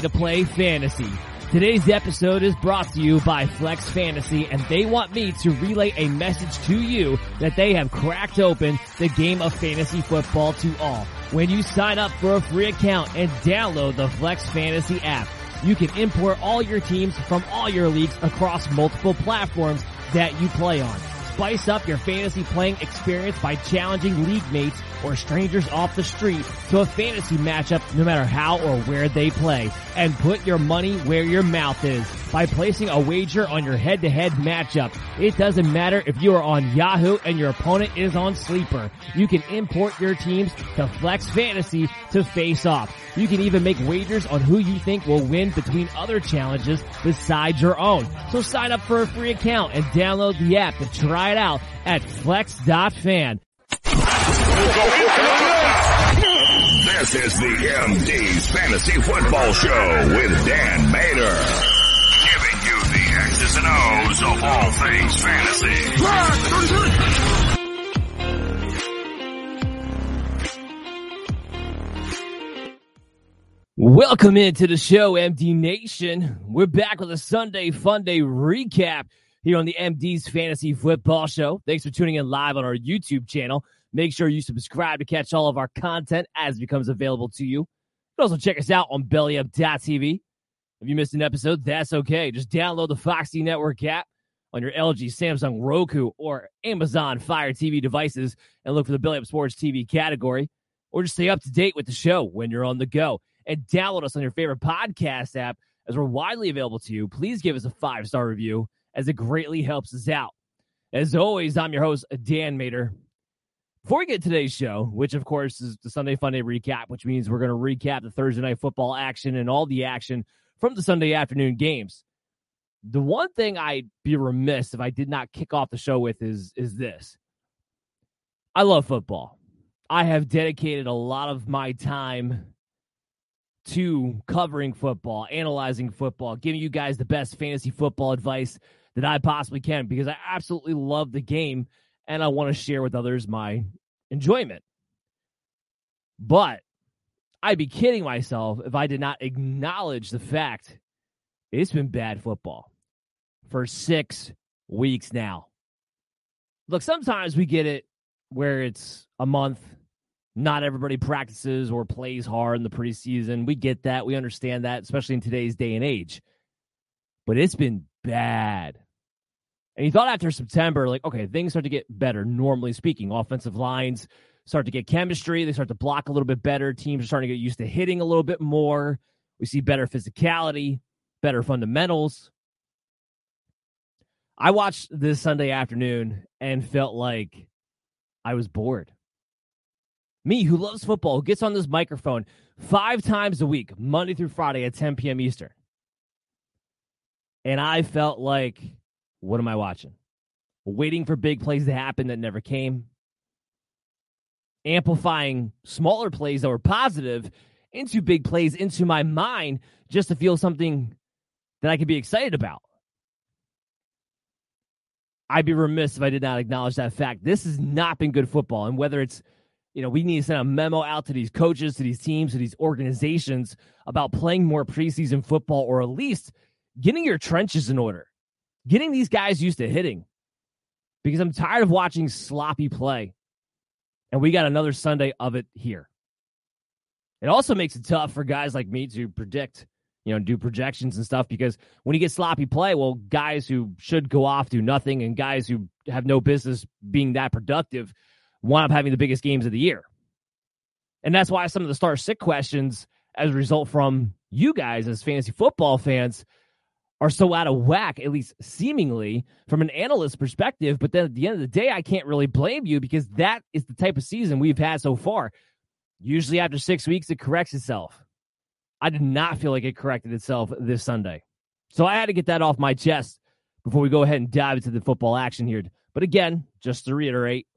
To play fantasy. Today's episode is brought to you by Flex Fantasy and they want me to relay a message to you that they have cracked open the game of fantasy football to all. When you sign up for a free account and download the Flex Fantasy app, you can import all your teams from all your leagues across multiple platforms that you play on. Spice up your fantasy playing experience by challenging league mates or strangers off the street to a fantasy matchup no matter how or where they play. And put your money where your mouth is by placing a wager on your head-to-head matchup. It doesn't matter if you are on Yahoo and your opponent is on Sleeper. You can import your teams to Flex Fantasy to face off. You can even make wagers on who you think will win between other challenges besides your own. So sign up for a free account and download the app to try it out at flex.fan. This is the MD's Fantasy Football Show with Dan Mater. X's and O's of all things fantasy. Welcome into the show, MD Nation. We're back with a Sunday Funday recap here on the MD's Fantasy Football Show. Thanks for tuning in live on our YouTube channel. Make sure you subscribe to catch all of our content as it becomes available to you. You can also check us out on bellyup.tv. If you missed an episode, that's okay. Just download the Foxy Network app on your LG, Samsung, Roku, or Amazon Fire TV devices and look for the Belly Up Sports TV category. Or just stay up to date with the show when you're on the go and download us on your favorite podcast app as we're widely available to you. Please give us a five star review as it greatly helps us out. As always, I'm your host, Dan Mater. Before we get to today's show, which of course is the Sunday Funday recap, which means we're going to recap the Thursday night football action and all the action from the Sunday afternoon games. The one thing I'd be remiss if I did not kick off the show with is is this. I love football. I have dedicated a lot of my time to covering football, analyzing football, giving you guys the best fantasy football advice that I possibly can because I absolutely love the game and I want to share with others my enjoyment. But I'd be kidding myself if I did not acknowledge the fact it's been bad football for six weeks now. Look, sometimes we get it where it's a month, not everybody practices or plays hard in the preseason. We get that. We understand that, especially in today's day and age. But it's been bad. And you thought after September, like, okay, things start to get better, normally speaking. Offensive lines start to get chemistry. They start to block a little bit better. Teams are starting to get used to hitting a little bit more. We see better physicality, better fundamentals. I watched this Sunday afternoon and felt like I was bored. Me, who loves football, who gets on this microphone five times a week, Monday through Friday at 10 p.m. Eastern. And I felt like, what am I watching? Waiting for big plays to happen that never came. Amplifying smaller plays that were positive into big plays into my mind just to feel something that I could be excited about. I'd be remiss if I did not acknowledge that fact. This has not been good football. And whether it's, you know, we need to send a memo out to these coaches, to these teams, to these organizations about playing more preseason football or at least getting your trenches in order, getting these guys used to hitting. Because I'm tired of watching sloppy play. And we got another Sunday of it here. It also makes it tough for guys like me to predict you know, do projections and stuff because when you get sloppy play, well, guys who should go off do nothing and guys who have no business being that productive wind up having the biggest games of the year. And that's why some of the star sick questions, as a result from you guys as fantasy football fans, are so out of whack, at least seemingly from an analyst perspective. But then at the end of the day, I can't really blame you because that is the type of season we've had so far. Usually after six weeks, it corrects itself. I did not feel like it corrected itself this Sunday. So I had to get that off my chest before we go ahead and dive into the football action here. But again, just to reiterate,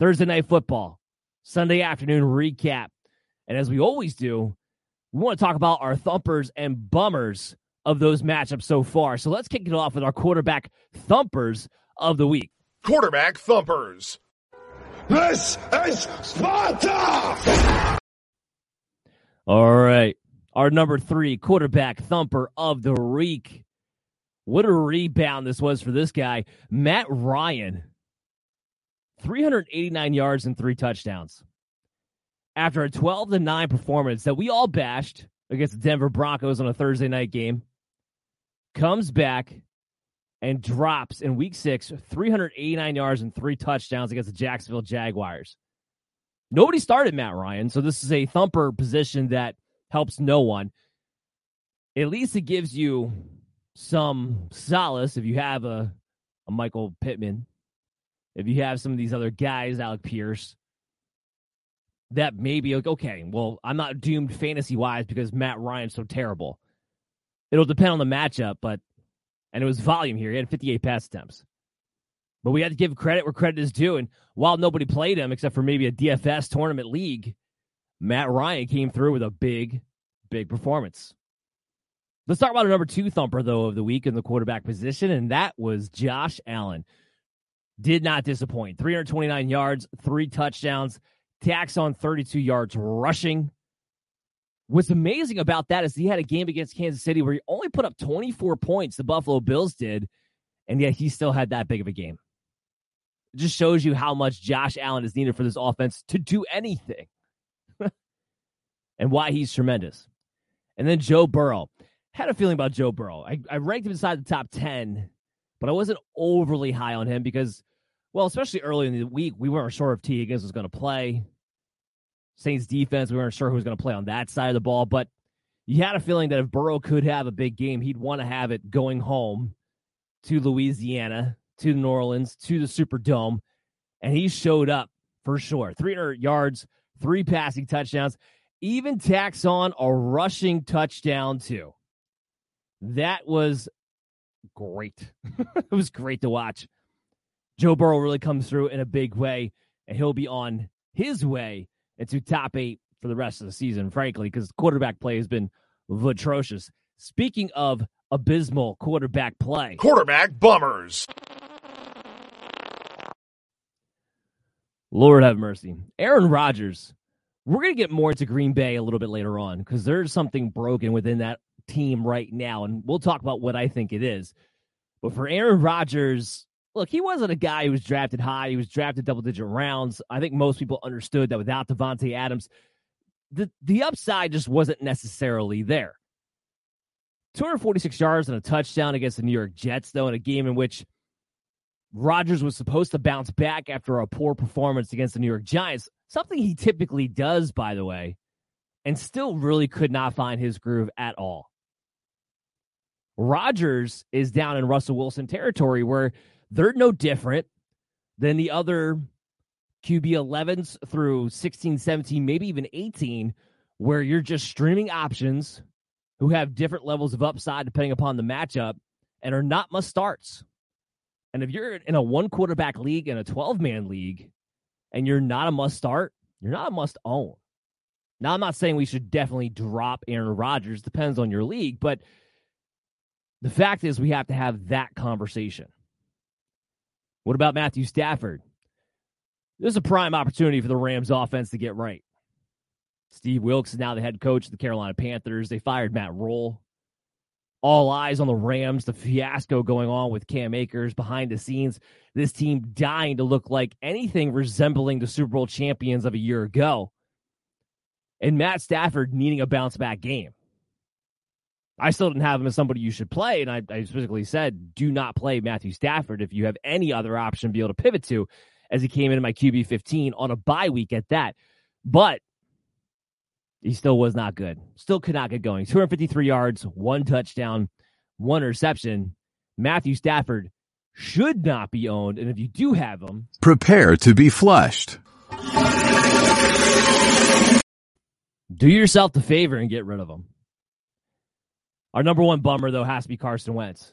Thursday night football, Sunday afternoon recap. And as we always do, we want to talk about our thumpers and bummers of those matchups so far. So let's kick it off with our quarterback thumpers of the week. Quarterback thumpers. This is Sparta! All right our number three quarterback thumper of the week. What a rebound this was for this guy, Matt Ryan. 389 yards and three touchdowns. After a 12 to 9 performance that we all bashed against the Denver Broncos on a Thursday night game, comes back and drops in week six 389 yards and three touchdowns against the Jacksonville Jaguars. Nobody started Matt Ryan, so this is a thumper position that helps no one. At least it gives you some solace if you have a, a Michael Pittman, if you have some of these other guys, Alec Pierce, that maybe like, okay, well, I'm not doomed fantasy wise because Matt Ryan's so terrible. It'll depend on the matchup, but and it was volume here. He had 58 pass attempts. But we had to give credit where credit is due. And while nobody played him except for maybe a DFS tournament league, Matt Ryan came through with a big, big performance. Let's talk about a number two thumper, though, of the week in the quarterback position, and that was Josh Allen. Did not disappoint. 329 yards, three touchdowns, tax on 32 yards rushing. What's amazing about that is he had a game against Kansas City where he only put up 24 points, the Buffalo Bills did, and yet he still had that big of a game. It just shows you how much Josh Allen is needed for this offense to do anything and why he's tremendous. And then Joe Burrow. Had a feeling about Joe Burrow. I, I ranked him inside the top 10, but I wasn't overly high on him because, well, especially early in the week, we weren't sure if Tee Higgins was going to play. Saints defense, we weren't sure who was going to play on that side of the ball, but you had a feeling that if Burrow could have a big game, he'd want to have it going home to Louisiana, to New Orleans, to the Superdome, and he showed up for sure. 300 yards, three passing touchdowns even tacks on a rushing touchdown too. That was great. it was great to watch. Joe Burrow really comes through in a big way, and he'll be on his way into top eight for the rest of the season, frankly, because quarterback play has been atrocious. Speaking of abysmal quarterback play, quarterback bummers. Lord have mercy. Aaron Rodgers we're going to get more into Green Bay a little bit later on because there's something broken within that team right now. And we'll talk about what I think it is. But for Aaron Rodgers, look, he wasn't a guy who was drafted high. He was drafted double digit rounds. I think most people understood that without Davante Adams, the, the upside just wasn't necessarily there. 246 yards and a touchdown against the New York Jets, though, in a game in which Rodgers was supposed to bounce back after a poor performance against the New York Giants something he typically does, by the way. and still really could not find his groove at all. Rodgers is down in Russell Wilson territory where they're no different than the other QB 11s through 16, 17, maybe even 18, where you're just streaming options who have different levels of upside depending upon the matchup and are not must starts. And if you're in a one quarterback league and a 12 man league and you're not a must start, you're not a must own. Now, I'm not saying we should definitely drop Aaron Rodgers, depends on your league, but the fact is we have to have that conversation. What about Matthew Stafford? This is a prime opportunity for the Rams offense to get right. Steve Wilks is now the head coach of the Carolina Panthers. They fired Matt Rhule. All eyes on the Rams, the fiasco going on with Cam Akers behind the scenes. This team dying to look like anything resembling the Super Bowl champions of a year ago. And Matt Stafford needing a bounce back game. I still didn't have him as somebody you should play. And I, I specifically said, do not play Matthew Stafford if you have any other option to be able to pivot to as he came into my QB 15 on a bye week at that. But he still was not good. Still could not get going. 253 yards, one touchdown, one reception. Matthew Stafford should not be owned. And if you do have him, prepare to be flushed. Do yourself the favor and get rid of him. Our number one bummer, though, has to be Carson Wentz.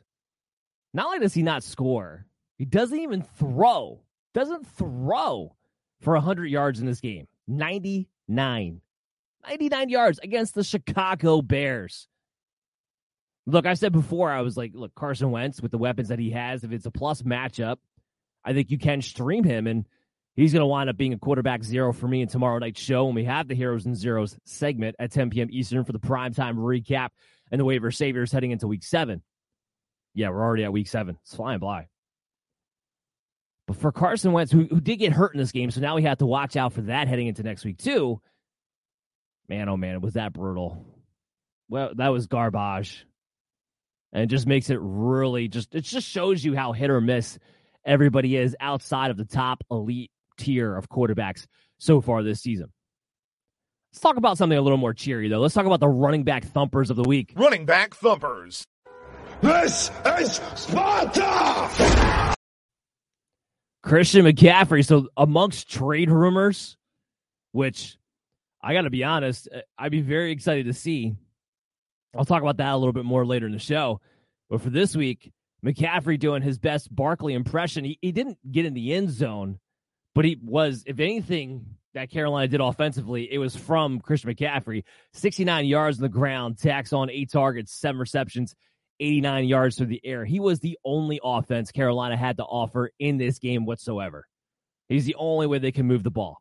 Not only does he not score, he doesn't even throw. Doesn't throw for 100 yards in this game. 99. 99 yards against the Chicago Bears. Look, I said before, I was like, look, Carson Wentz with the weapons that he has, if it's a plus matchup, I think you can stream him. And he's going to wind up being a quarterback zero for me in tomorrow night's show when we have the Heroes and Zeros segment at 10 p.m. Eastern for the primetime recap and the waiver saviors heading into week seven. Yeah, we're already at week seven. It's flying by. But for Carson Wentz, who, who did get hurt in this game, so now we have to watch out for that heading into next week, too. Man, oh man, was that brutal. Well, that was garbage. And it just makes it really just, it just shows you how hit or miss everybody is outside of the top elite tier of quarterbacks so far this season. Let's talk about something a little more cheery, though. Let's talk about the running back thumpers of the week. Running back thumpers. This is Sparta! Christian McCaffrey. So, amongst trade rumors, which I got to be honest, uh, I'd be very excited to see. I'll talk about that a little bit more later in the show. But for this week, McCaffrey doing his best Barkley impression. He, he didn't get in the end zone, but he was, if anything, that Carolina did offensively, it was from Christian McCaffrey. 69 yards on the ground, tax on eight targets, seven receptions, 89 yards through the air. He was the only offense Carolina had to offer in this game whatsoever. He's the only way they can move the ball.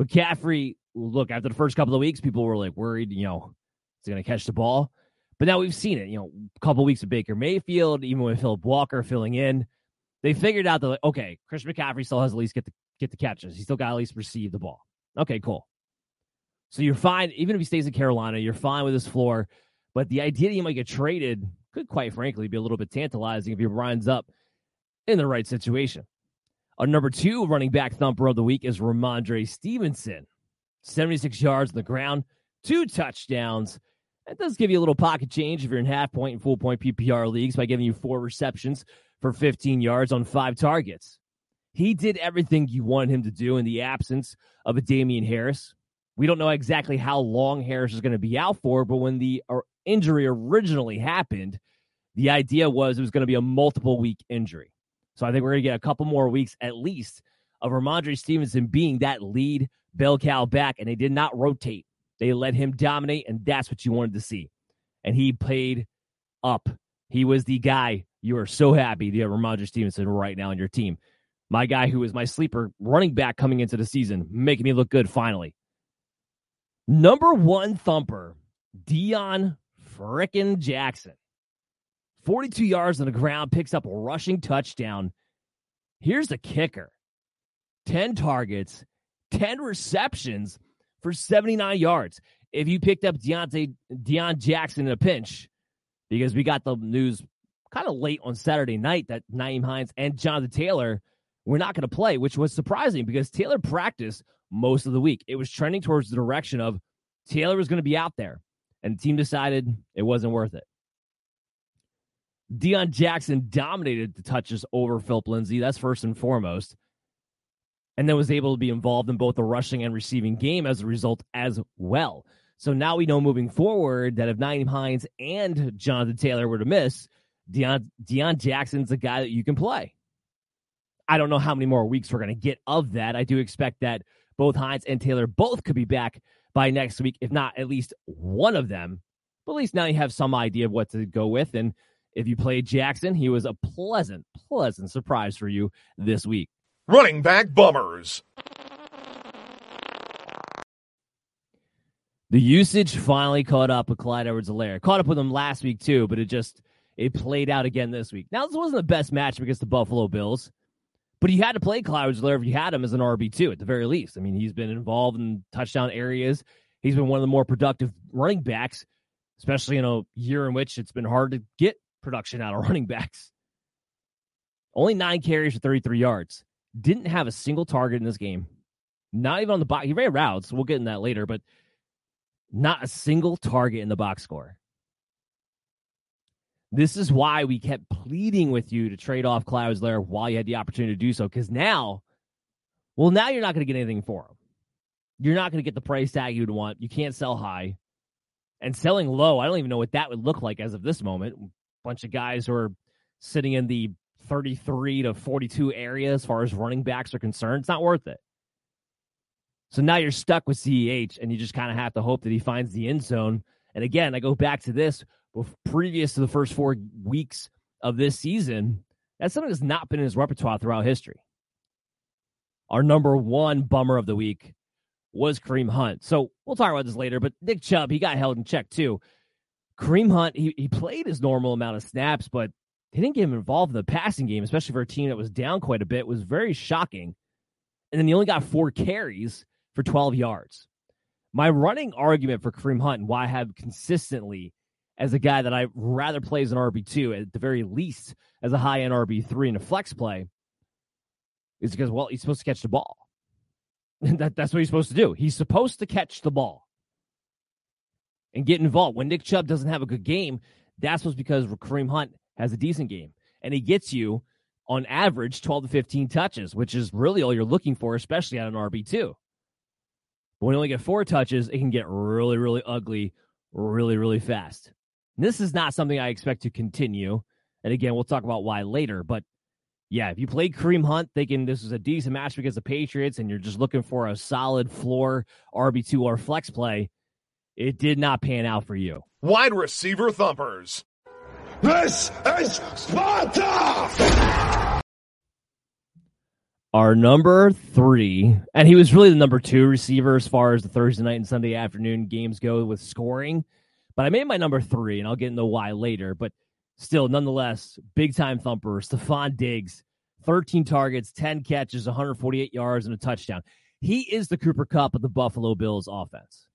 McCaffrey, look, after the first couple of weeks, people were like worried, you know, is he going to catch the ball? But now we've seen it, you know, a couple of weeks of Baker Mayfield, even with Philip Walker filling in. They figured out that, like, okay, Christian McCaffrey still has at least get the get the catches. He still got at least receive the ball. Okay, cool. So you're fine, even if he stays in Carolina, you're fine with his floor. But the idea that he might get traded could, quite frankly, be a little bit tantalizing if he runs up in the right situation. Our number two running back thumper of the week is Rhamondre Stevenson. 76 yards on the ground, two touchdowns. That does give you a little pocket change if you're in half point and full point PPR leagues by giving you four receptions for 15 yards on five targets. He did everything you wanted him to do in the absence of a Damien Harris. We don't know exactly how long Harris is going to be out for, but when the uh, injury originally happened, the idea was it was going to be a multiple week injury. So I think we're going to get a couple more weeks at least of Rhamondre Stevenson being that lead bell cow back, and they did not rotate. They let him dominate, and that's what you wanted to see. And he played up. He was the guy. You are so happy to have Rhamondre Stevenson right now on your team. My guy who is my sleeper running back coming into the season, making me look good finally. Number one thumper, Deon frickin' Jackson. 42 yards on the ground, picks up a rushing touchdown. Here's the kicker 10 targets, 10 receptions for 79 yards. If you picked up Deontay Deon Jackson in a pinch, because we got the news kind of late on Saturday night that Nyheim Hines and Jonathan Taylor were not going to play, which was surprising because Taylor practiced most of the week. It was trending towards the direction of Taylor was going to be out there, and the team decided it wasn't worth it. Deon Jackson dominated the touches over Phillip Lindsay. That's first and foremost. And then was able to be involved in both the rushing and receiving game as a result as well. So now we know moving forward that if Nyheim Hines and Jonathan Taylor were to miss, Deon, Deon Jackson's a guy that you can play. I don't know how many more weeks we're going to get of that. I do expect that both Hines and Taylor both could be back by next week, if not at least one of them. But at least now you have some idea of what to go with. And if you played Jackson, he was a pleasant, pleasant surprise for you this week. Running back bummers. The usage finally caught up with Clyde Edwards-Helaire. Caught up with him last week too, but it just it played out again this week. Now this wasn't the best match against the Buffalo Bills, but he had to play Edwards-Helaire if you had him as an RB two at the very least. I mean, he's been involved in touchdown areas. He's been one of the more productive running backs, especially in a year in which it's been hard to get production out of running backs. Only nine carries for 33 yards. Didn't have a single target in this game. Not even on the box. He ran routes. We'll get in that later, but not a single target in the box score. This is why we kept pleading with you to trade off Clyde Lair while you had the opportunity to do so. Because now, well, now you're not going to get anything for him. You're not going to get the price tag you'd want. You can't sell high. And selling low, I don't even know what that would look like as of this moment A bunch of guys who are sitting in the 33 to 42 area as far as running backs are concerned. It's not worth it. So now you're stuck with CEH, and you just kind of have to hope that he finds the end zone. And again, I go back to this previous to the first four weeks of this season. That's something that's not been in his repertoire throughout history. Our number one bummer of the week was Kareem Hunt. So we'll talk about this later, but Nick Chubb, he got held in check too. Kareem Hunt, he, he played his normal amount of snaps, but he didn't get him involved in the passing game, especially for a team that was down quite a bit. It was very shocking. And then he only got four carries for 12 yards. My running argument for Kareem Hunt and why I have consistently as a guy that I rather play as an RB2, at the very least as a high end RB3 in a flex play, is because, well, he's supposed to catch the ball. that, that's what he's supposed to do. He's supposed to catch the ball and get involved. When Nick Chubb doesn't have a good game, that's what's because Kareem Hunt has a decent game. And he gets you on average 12 to 15 touches, which is really all you're looking for, especially at an RB2. But when you only get four touches, it can get really, really ugly really, really fast. And this is not something I expect to continue. And again, we'll talk about why later. But yeah, if you played Kareem Hunt thinking this is a decent match against the Patriots and you're just looking for a solid floor RB2 or flex play, it did not pan out for you. Wide receiver thumpers. This is Sparta! Our number three, and he was really the number two receiver as far as the Thursday night and Sunday afternoon games go with scoring. But I made my number three, and I'll get into why later. But still, nonetheless, big time thumper. Stefon Diggs, 13 targets, 10 catches, 148 yards, and a touchdown. He is the Cooper Kupp of the Buffalo Bills offense.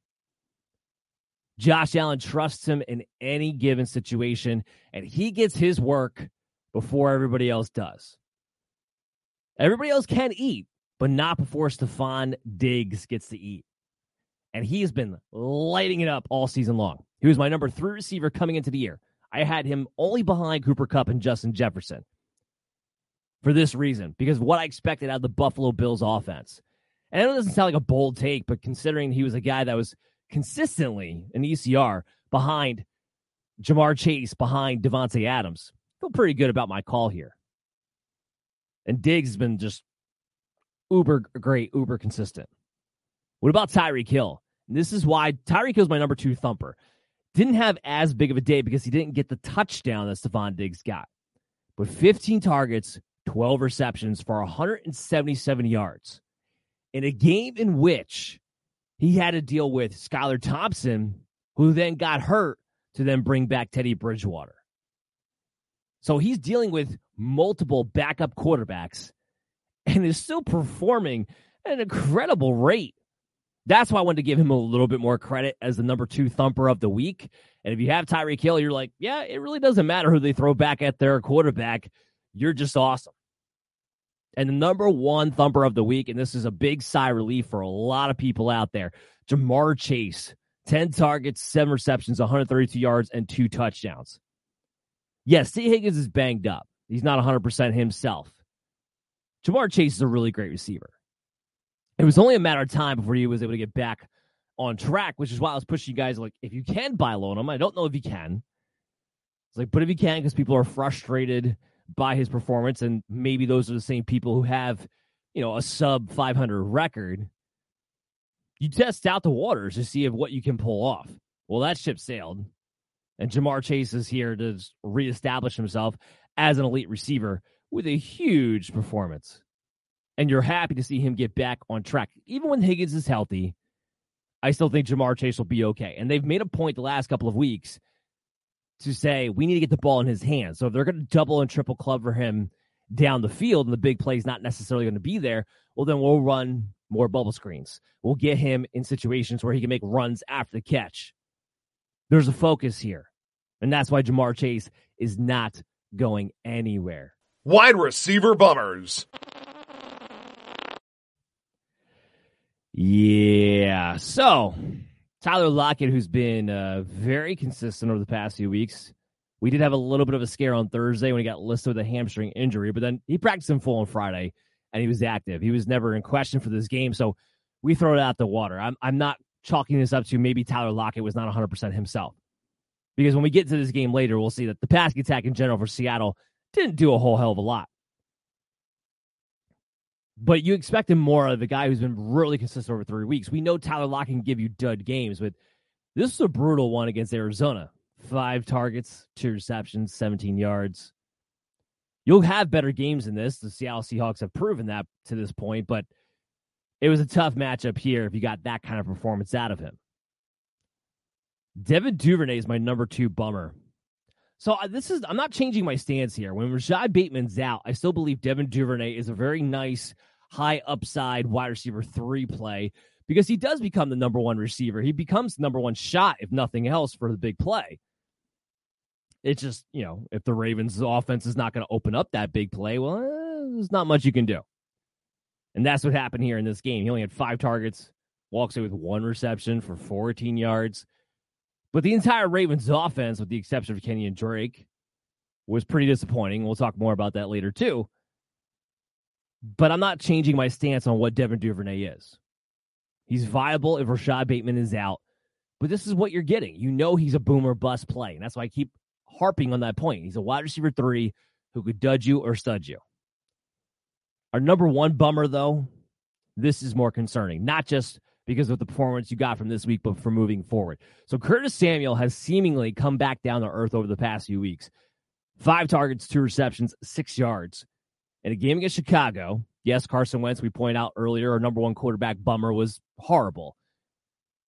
Josh Allen trusts him in any given situation, and he gets his work before everybody else does. Everybody else can eat, but not before Stefon Diggs gets to eat. And he's been lighting it up all season long. He was my number three receiver coming into the year. I had him only behind Cooper Kupp and Justin Jefferson for this reason, because what I expected out of the Buffalo Bills offense. And it doesn't sound like a bold take, but considering he was a guy that was consistently in ECR behind Ja'Marr Chase, behind Davante Adams. Feel pretty good about my call here. And Diggs has been just uber great, uber consistent. What about Tyreek Hill? this is why Tyreek Hill is my number two thumper. Didn't have as big of a day because he didn't get the touchdown that Stefon Diggs got. But 15 targets, 12 receptions for 177 yards. In a game in which he had to deal with Skylar Thompson, who then got hurt to then bring back Teddy Bridgewater. So he's dealing with multiple backup quarterbacks and is still performing at an incredible rate. That's why I wanted to give him a little bit more credit as the number two thumper of the week. And if you have Tyreek Hill, you're like, yeah, it really doesn't matter who they throw back at their quarterback. You're just awesome. And the number one thumper of the week, and this is a big sigh relief for a lot of people out there, Ja'Marr Chase, 10 targets, seven receptions, 132 yards, and two touchdowns. Yes, Tee Higgins is banged up. He's not 100% himself. Ja'Marr Chase is a really great receiver. It was only a matter of time before he was able to get back on track, which is why I was pushing you guys like, if you can buy low on him, I don't know if you can. It's like, but if you can, because people are frustrated by his performance, and maybe those are the same people who have, you know, a sub 500 record. You test out the waters to see if what you can pull off. Well, that ship sailed, and Ja'Marr Chase is here to reestablish himself as an elite receiver with a huge performance. And you're happy to see him get back on track. Even when Higgins is healthy, I still think Ja'Marr Chase will be okay. And they've made a point the last couple of weeks to say we need to get the ball in his hands. So if they're going to double and triple club for him down the field and the big play is not necessarily going to be there, well, then we'll run more bubble screens. We'll get him in situations where he can make runs after the catch. There's a focus here. And that's why Ja'Marr Chase is not going anywhere. Wide receiver bummers. Yeah. So Tyler Lockett, who's been uh, very consistent over the past few weeks. We did have a little bit of a scare on Thursday when he got listed with a hamstring injury, but then he practiced in full on Friday and he was active. He was never in question for this game, so we throw it out the water. I'm I'm not chalking this up to maybe Tyler Lockett was not 100% himself. Because when we get to this game later, we'll see that the passing attack in general for Seattle didn't do a whole hell of a lot. But you expect him more of a guy who's been really consistent over three weeks. We know Tyler Lock can give you dud games, but this is a brutal one against Arizona. Five targets, two receptions, 17 yards. You'll have better games than this. The Seattle Seahawks have proven that to this point, but it was a tough matchup here if you got that kind of performance out of him. Devin Duvernay is my number two bummer. So uh, this is I'm not changing my stance here. When Rashod Bateman's out, I still believe Devin Duvernay is a very nice high upside wide receiver three play because he does become the number one receiver. He becomes number one shot, if nothing else, for the big play. It's just, you know, if the Ravens' offense is not going to open up that big play, well, eh, there's not much you can do. And that's what happened here in this game. He only had five targets, walks away with one reception for 14 yards. But the entire Ravens offense, with the exception of Kenyan Drake, was pretty disappointing. We'll talk more about that later, too. But I'm not changing my stance on what Devin Duvernay is. He's mm-hmm. viable if Rashod Bateman is out. But this is what you're getting. You know he's a boomer bust play. And that's why I keep harping on that point. He's a wide receiver three who could dud you or stud you. Our number one bummer, though, this is more concerning. Not just because of the performance you got from this week, but for moving forward. So Curtis Samuel has seemingly come back down to earth over the past few weeks. Five targets, two receptions, six yards. In a game against Chicago, yes, Carson Wentz, we point out earlier, our number one quarterback bummer was horrible.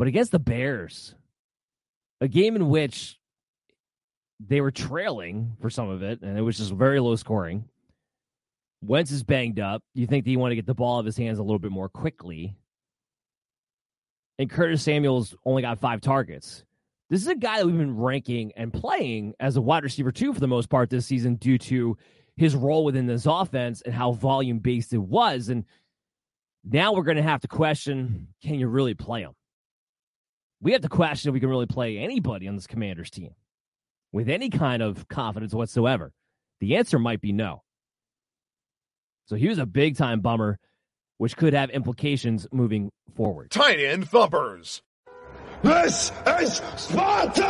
But against the Bears, a game in which they were trailing for some of it, and it was just very low scoring. Wentz is banged up. You think that you want to get the ball out of his hands a little bit more quickly. And Curtis Samuels only got five targets. This is a guy that we've been ranking and playing as a wide receiver too for the most part this season due to his role within this offense and how volume based it was. And now we're going to have to question can you really play him? We have to question if we can really play anybody on this commander's team with any kind of confidence whatsoever? The answer might be no. So he was a big time bummer, which could have implications moving forward. Tight end thumpers. This is Sparta!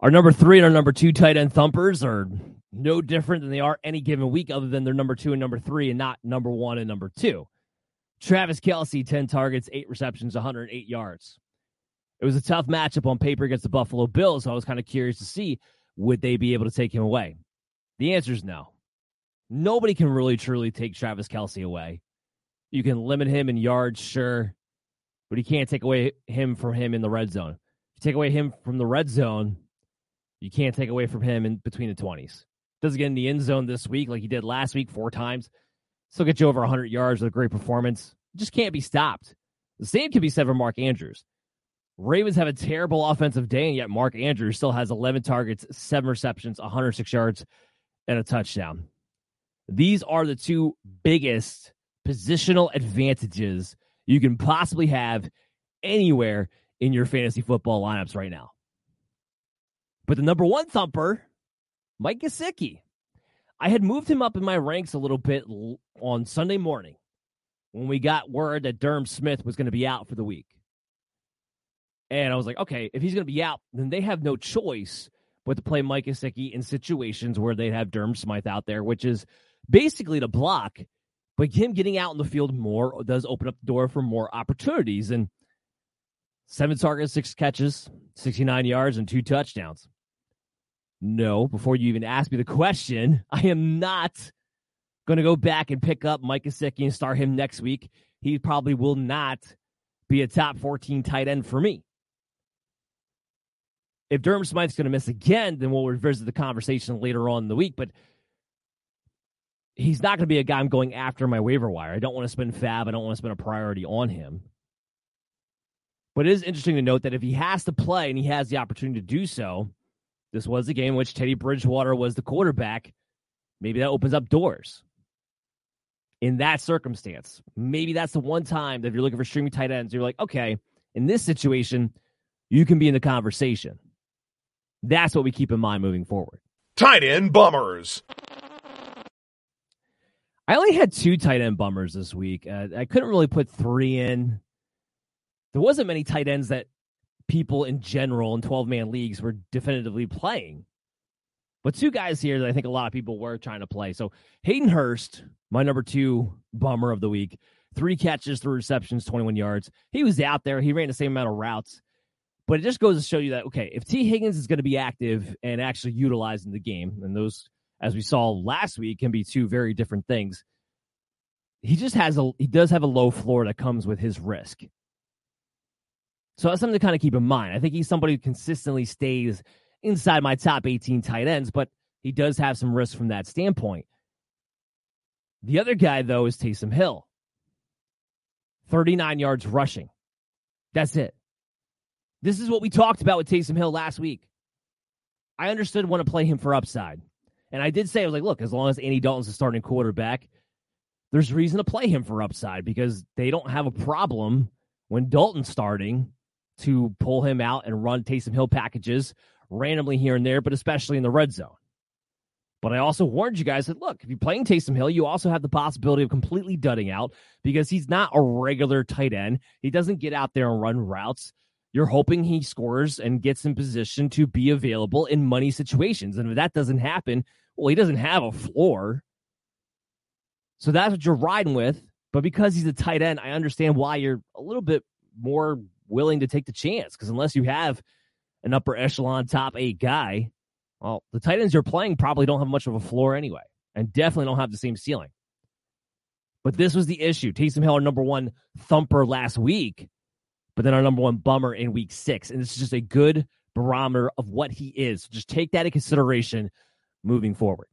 Our number three and our number two tight end thumpers are no different than they are any given week, other than they're number two and number three, and not number one and number two. Travis Kelce, 10 targets, eight receptions, 108 yards. It was a tough matchup on paper against the Buffalo Bills. So I was kind of curious to see would they be able to take him away? The answer is no. Nobody can really truly take Travis Kelce away. You can limit him in yards, sure, but you can't take away him from him in the red zone. If you take away him from the red zone, you can't take away from him in between the 20s. Doesn't get in the end zone this week like he did last week four times. Still get you over 100 yards with a great performance. Just can't be stopped. The same can be said for Mark Andrews. Ravens have a terrible offensive day, and yet Mark Andrews still has 11 targets, seven receptions, 106 yards, and a touchdown. These are the two biggest positional advantages you can possibly have anywhere in your fantasy football lineups right now. But the number one thumper, Mike Gesicki. I had moved him up in my ranks a little bit on Sunday morning when we got word that Durham Smythe was going to be out for the week. And I was like, okay, if he's going to be out, then they have no choice but to play Mike Gesicki in situations where they'd have Durham Smythe out there, which is basically to block. But him getting out in the field more does open up the door for more opportunities. And seven targets, six catches, 69 yards, and two touchdowns. No, before you even ask me the question, I am not going to go back and pick up Mike Gesicki and start him next week. He probably will not be a top 14 tight end for me. If Durham Smythe's going to miss again, then we'll revisit the conversation later on in the week. But he's not going to be a guy I'm going after my waiver wire. I don't want to spend fab. I don't want to spend a priority on him. But it is interesting to note that if he has to play and he has the opportunity to do so, this was a game in which Teddy Bridgewater was the quarterback. Maybe that opens up doors. In that circumstance, maybe that's the one time that if you're looking for streaming tight ends, you're like, okay, in this situation, you can be in the conversation. That's what we keep in mind moving forward. Tight end bummers. I only had two tight end bummers this week. Uh, I couldn't really put three in. There wasn't many tight ends that people in general in 12 man leagues were definitively playing. But two guys here that I think a lot of people were trying to play. So Hayden Hurst, my number two bummer of the week, three catches, three receptions, 21 yards. He was out there. He ran the same amount of routes. But it just goes to show you that, okay, if Tee Higgins is going to be active and actually utilizing the game, and those, as we saw last week, can be two very different things. He just has a, he does have a low floor that comes with his risk. So that's something to kind of keep in mind. I think he's somebody who consistently stays inside my top 18 tight ends, but he does have some risk from that standpoint. The other guy, though, is Taysom Hill. 39 yards rushing. That's it. This is what we talked about with Taysom Hill last week. I understood want to play him for upside. And I did say, I was like, look, as long as Andy Dalton's the starting quarterback, there's reason to play him for upside because they don't have a problem when Dalton's starting to pull him out and run Taysom Hill packages randomly here and there, but especially in the red zone. But I also warned you guys that look, if you're playing Taysom Hill, you also have the possibility of completely dudding out because he's not a regular tight end. He doesn't get out there and run routes. You're hoping he scores and gets in position to be available in money situations. And if that doesn't happen, well, he doesn't have a floor. So that's what you're riding with. But because he's a tight end, I understand why you're a little bit more willing to take the chance. Because unless you have an upper echelon top eight guy, well, the tight ends you're playing probably don't have much of a floor anyway, and definitely don't have the same ceiling. But this was the issue. Taysom Hill, our number one thumper last week, but then our number one bummer in week six. And this is just a good barometer of what he is. Just take that in consideration moving forward.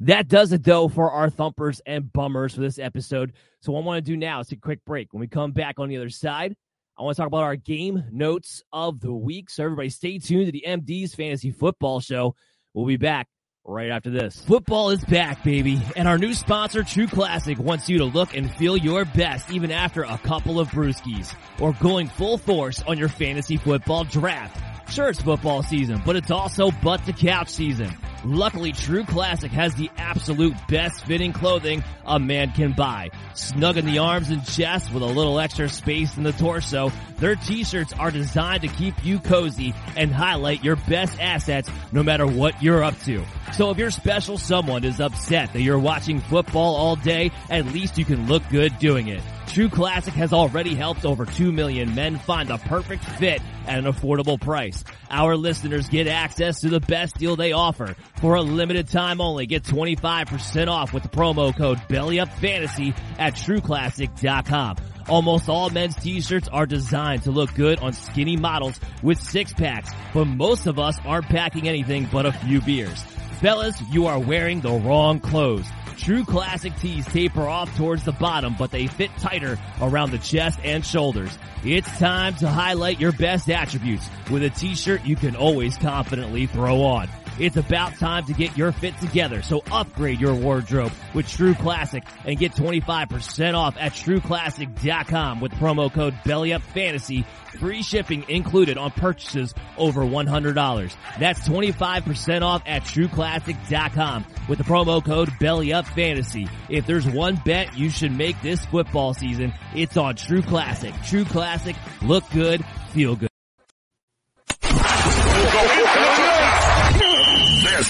That does it, though, for our thumpers and bummers for this episode. So, what I want to do now is take a quick break. When we come back on the other side, I want to talk about our game notes of the week. So, everybody, stay tuned to the MD's Fantasy Football Show. We'll be back right after this. Football is back, baby, and our new sponsor, True Classic, wants you to look and feel your best even after a couple of brewskis or going full force on your fantasy football draft. Sure, it's football season, but it's also butt to couch season. Luckily, True Classic has the absolute best fitting clothing a man can buy. Snug in the arms and chest with a little extra space in the torso, their t-shirts are designed to keep you cozy and highlight your best assets no matter what you're up to. So if your special someone is upset that you're watching football all day, at least you can look good doing it. True Classic has already helped over 2 million men find the perfect fit at an affordable price. Our listeners get access to the best deal they offer. For a limited time only, get 25% off with the promo code BELLYUPFANTASY at TrueClassic.com. Almost all men's t-shirts are designed to look good on skinny models with six packs, but most of us aren't packing anything but a few beers. Fellas, you are wearing the wrong clothes. True classic tees taper off towards the bottom, but they fit tighter around the chest and shoulders. It's time to highlight your best attributes with a t-shirt you can always confidently throw on. It's about time to get your fit together, so upgrade your wardrobe with True Classic and get 25% off at TrueClassic.com with promo code BellyUpFantasy. Free shipping included on purchases over $100. That's 25% off at TrueClassic.com with the promo code BellyUpFantasy. If there's one bet you should make this football season, it's on True Classic. True Classic, look good, feel good.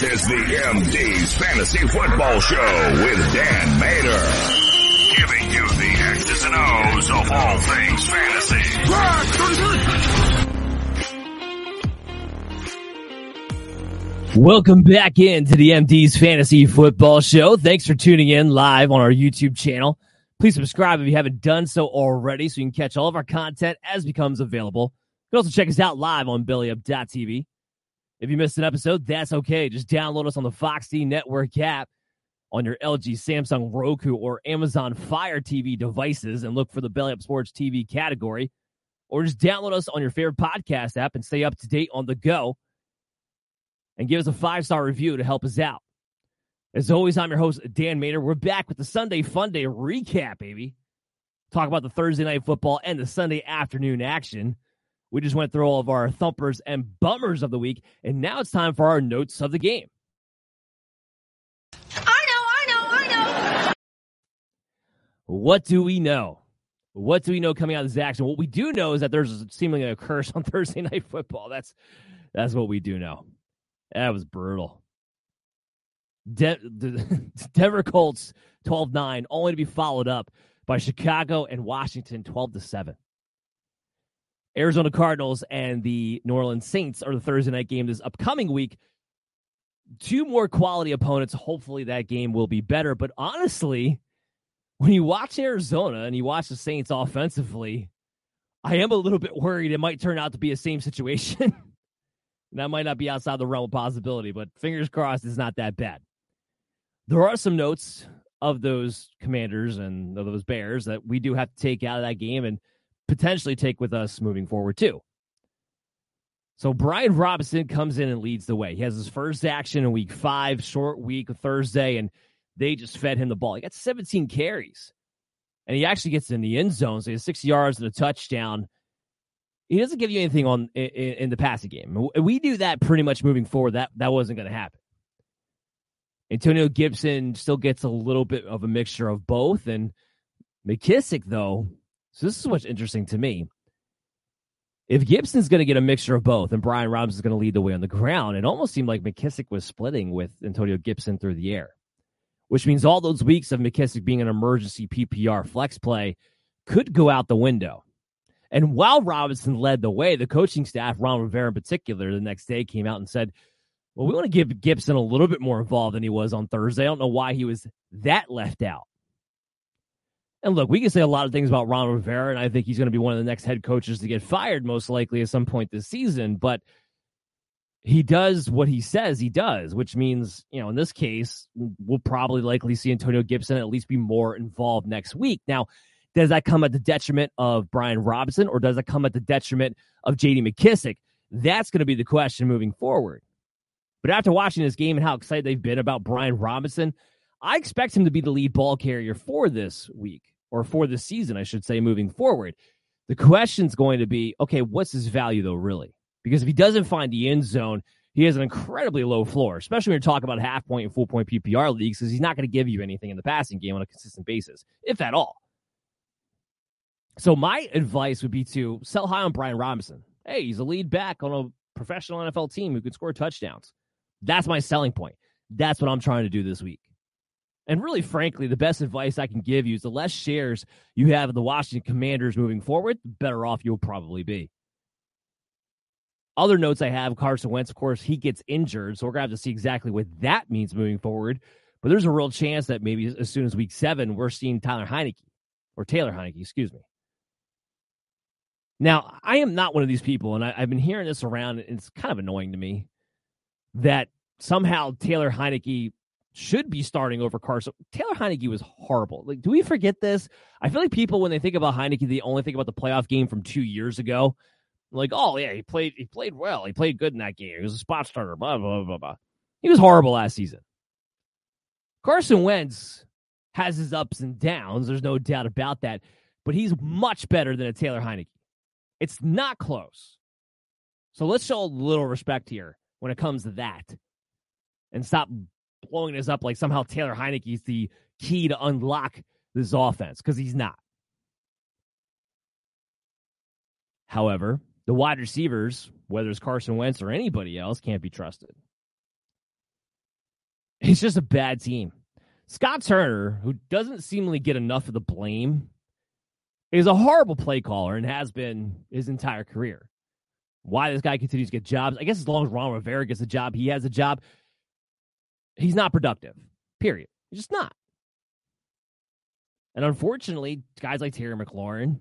This is the MD's Fantasy Football Show with Dan Mater. Giving you the X's and O's of all things fantasy. Welcome back in to the MD's Fantasy Football Show. Thanks for tuning in live on our YouTube channel. Please subscribe if you haven't done so already so you can catch all of our content as becomes available. You can also check us out live on BellyUp.tv. If you missed an episode, that's okay. Just download us on the Fox D Network app on your LG, Samsung, Roku, or Amazon Fire TV devices and look for the Belly Up Sports TV category. Or just download us on your favorite podcast app and stay up to date on the go. And give us a five star review to help us out. As always, I'm your host, Dan Mater. We're back with the Sunday Fun Day recap, baby. Talk about the Thursday night football and the Sunday afternoon action. We just went through all of our thumpers and bummers of the week, and now it's time for our notes of the game. I know, I know, I know. What do we know? What do we know coming out of this action? What we do know is that there's seemingly a curse on Thursday night football. That's that's what we do know. That was brutal. De- the Denver Colts 12-9, only to be followed up by Chicago and Washington 12 to 7. Arizona Cardinals and the New Orleans Saints are the Thursday night game this upcoming week. Two more quality opponents. Hopefully that game will be better. But honestly, when you watch Arizona and you watch the Saints offensively, I am a little bit worried it might turn out to be a same situation. that might not be outside the realm of possibility, but fingers crossed it's not that bad. There are some notes of those commanders and of those bears that we do have to take out of that game and potentially take with us moving forward too. So Brian Robinson comes in and leads the way. He has his first action in week five, short week Thursday, and they just fed him the ball. He got 17 carries, and he actually gets in the end zone. So he has six yards and a touchdown. He doesn't give you anything on in, in the passing game. We knew that pretty much moving forward that that wasn't going to happen. Antonio Gibson still gets a little bit of a mixture of both, and McKissic though so this is what's interesting to me. If Gibson's going to get a mixture of both and Brian Robinson is going to lead the way on the ground, it almost seemed like McKissic was splitting with Antonio Gibson through the air, which means all those weeks of McKissic being an emergency PPR flex play could go out the window. And while Robinson led the way, the coaching staff, Ron Rivera in particular, the next day came out and said, well, we want to give Gibson a little bit more involved than he was on Thursday. I don't know why he was that left out. And look, we can say a lot of things about Ron Rivera, and I think he's going to be one of the next head coaches to get fired, most likely at some point this season. But he does what he says he does, which means, you know, in this case, we'll probably likely see Antonio Gibson at least be more involved next week. Now, does that come at the detriment of Brian Robinson, or does it come at the detriment of JD McKissic? That's going to be the question moving forward. But after watching this game and how excited they've been about Brian Robinson, I expect him to be the lead ball carrier for this week or for the season, I should say, moving forward. The question's going to be okay, what's his value though, really? Because if he doesn't find the end zone, he has an incredibly low floor, especially when you're talking about half point and full point PPR leagues, because he's not going to give you anything in the passing game on a consistent basis, if at all. So my advice would be to sell high on Brian Robinson. Hey, he's a lead back on a professional NFL team who can score touchdowns. That's my selling point. That's what I'm trying to do this week. And really, frankly, the best advice I can give you is the less shares you have of the Washington Commanders moving forward, the better off you'll probably be. Other notes I have Carson Wentz, of course, he gets injured. So we're going to have to see exactly what that means moving forward. But there's a real chance that maybe as soon as week seven, we're seeing Tyler Heinicke or Taylor Heinicke, excuse me. Now, I am not one of these people, and I, have been hearing this around, and it's kind of annoying to me that somehow Taylor Heinicke should be starting over Carson. Taylor Heinicke was horrible. Like, do we forget this? I feel like people, when they think about Heinicke, they only think about the playoff game from two years ago. Like, oh yeah, he played he played well. He played good in that game. He was a spot starter. Blah blah blah blah. He was horrible last season. Carson Wentz has his ups and downs. There's no doubt about that. But he's much better than a Taylor Heinicke. It's not close. So let's show a little respect here when it comes to that, and stop blowing this up like somehow Taylor Heinicke is the key to unlock this offense because he's not. However, the wide receivers, whether it's Carson Wentz or anybody else, can't be trusted. It's just a bad team. Scott Turner, who doesn't seemingly get enough of the blame, is a horrible play caller and has been his entire career. Why this guy continues to get jobs, I guess as long as Ron Rivera gets a job, he has a job. He's not productive, period. He's just not. And unfortunately, guys like Terry McLaurin,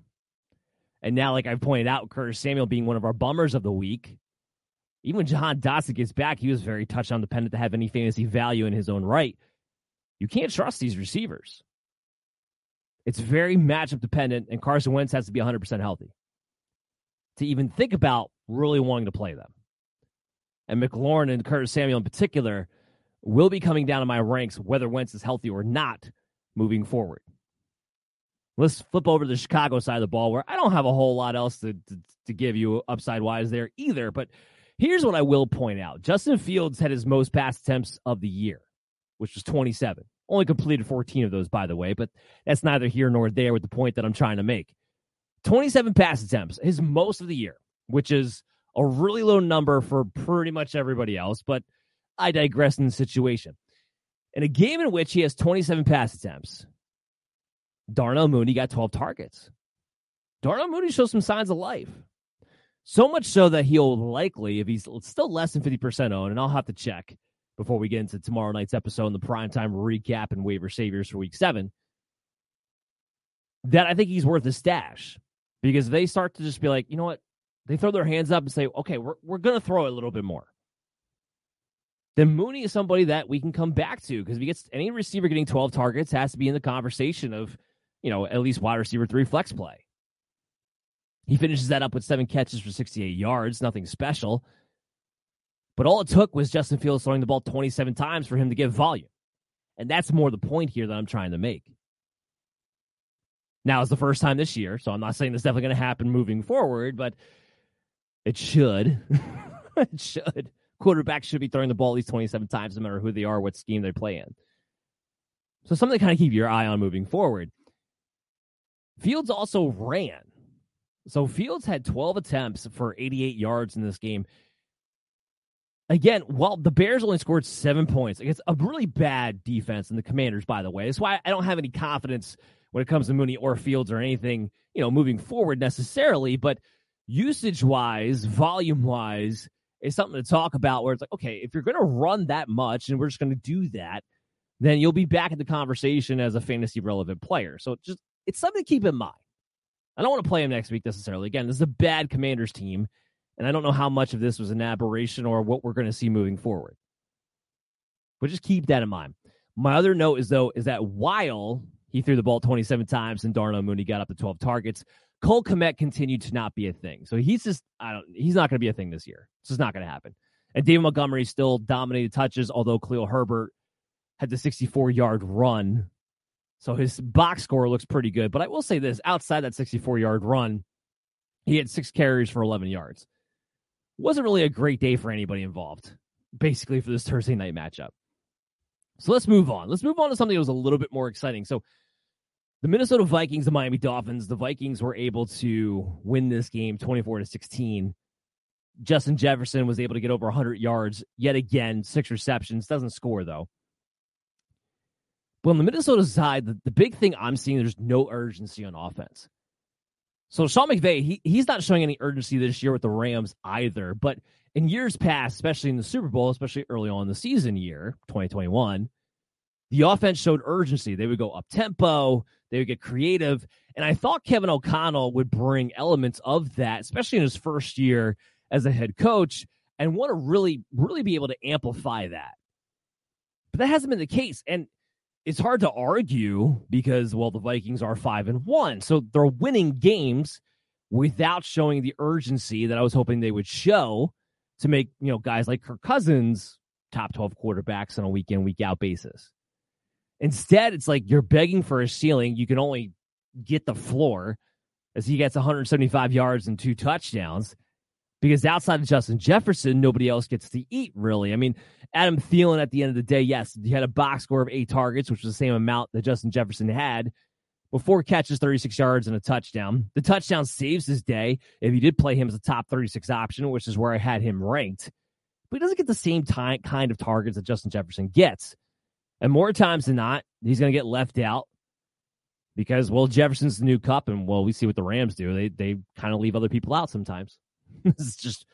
and now, like I pointed out, Curtis Samuel being one of our bummers of the week. Even when Jahan Dotson gets back, he was very touchdown dependent to have any fantasy value in his own right. You can't trust these receivers. It's very matchup dependent, and Carson Wentz has to be 100% healthy to even think about really wanting to play them. And McLaurin and Curtis Samuel in particular will be coming down in my ranks, whether Wentz is healthy or not, moving forward. Let's flip over to the Chicago side of the ball where I don't have a whole lot else to, to, to give you upside wise there either. But here's what I will point out Justin Fields had his most pass attempts of the year, which was 27. Only completed 14 of those, by the way, but that's neither here nor there with the point that I'm trying to make. 27 pass attempts, his most of the year, which is a really low number for pretty much everybody else, but I digress in the situation. In a game in which he has 27 pass attempts, Darnell Mooney got 12 targets. Darnell Mooney shows some signs of life. So much so that he'll likely, if he's still less than 50% owned, and I'll have to check before we get into tomorrow night's episode and the primetime recap and waiver saviors for week seven, that I think he's worth a stash. Because they start to just be like, you know what? They throw their hands up and say, okay, we're, we're going to throw a little bit more. Then Mooney is somebody that we can come back to because if he gets any receiver getting 12 targets has to be in the conversation of you know, at least wide receiver three flex play. He finishes that up with seven catches for 68 yards, nothing special. But all it took was Justin Fields throwing the ball 27 times for him to get volume. And that's more the point here that I'm trying to make. Now, it's the first time this year, so I'm not saying this definitely going to happen moving forward, but it should. it should. Quarterbacks should be throwing the ball at least 27 times, no matter who they are, what scheme they play in. So, something to kind of keep your eye on moving forward. Fields also ran. So Fields had 12 attempts for 88 yards in this game. Again, while the Bears only scored seven points against a really bad defense in the Commanders, by the way. That's why I don't have any confidence when it comes to Mooney or Fields or anything, you know, moving forward necessarily. But usage wise, volume wise, is something to talk about where it's like, okay, if you're going to run that much and we're just going to do that, then you'll be back in the conversation as a fantasy relevant player. So just it's something to keep in mind. I don't want to play him next week necessarily. Again, this is a bad Commanders team, and I don't know how much of this was an aberration or what we're going to see moving forward. But just keep that in mind. My other note is though is that while he threw the ball 27 times and Darnell Mooney got up to 12 targets, Cole Kmet continued to not be a thing. So he's just I don't he's not going to be a thing this year. This is not going to happen. And David Montgomery still dominated touches, although Khalil Herbert had the 64 yard run so his box score looks pretty good. But I will say this outside that 64 yard run, he had six carries for 11 yards. wasn't really a great day for anybody involved, basically, for this Thursday night matchup. So let's move on. Let's move on to something that was a little bit more exciting. So the Minnesota Vikings, the Miami Dolphins, the Vikings were able to win this game 24 to 16. Justin Jefferson was able to get over 100 yards yet again, six receptions, doesn't score though. But on the Minnesota side, the, the big thing I'm seeing, there's no urgency on offense. So Sean McVay, he, he's not showing any urgency this year with the Rams either. But in years past, especially in the Super Bowl, especially early on in the season year, 2021, the offense showed urgency. They would go up tempo, they would get creative. And I thought Kevin O'Connell would bring elements of that, especially in his first year as a head coach, and want to really, really be able to amplify that. But that hasn't been the case. And it's hard to argue because well the Vikings are 5 and 1 so they're winning games without showing the urgency that I was hoping they would show to make you know guys like Kirk Cousins top 12 quarterbacks on a week in week out basis instead it's like you're begging for a ceiling you can only get the floor as he gets 175 yards and two touchdowns because outside of Justin Jefferson, nobody else gets to eat, really. I mean, Adam Thielen, at the end of the day, yes, he had a box score of eight targets, which was the same amount that Justin Jefferson had, before catches 36 yards and a touchdown. The touchdown saves his day if you did play him as a top 36 option, which is where I had him ranked. But he doesn't get the same time, kind of targets that Justin Jefferson gets. And more times than not, he's going to get left out because, well, Jefferson's the new Kupp, and, well, we see what the Rams do. They, they kind of leave other people out sometimes. is just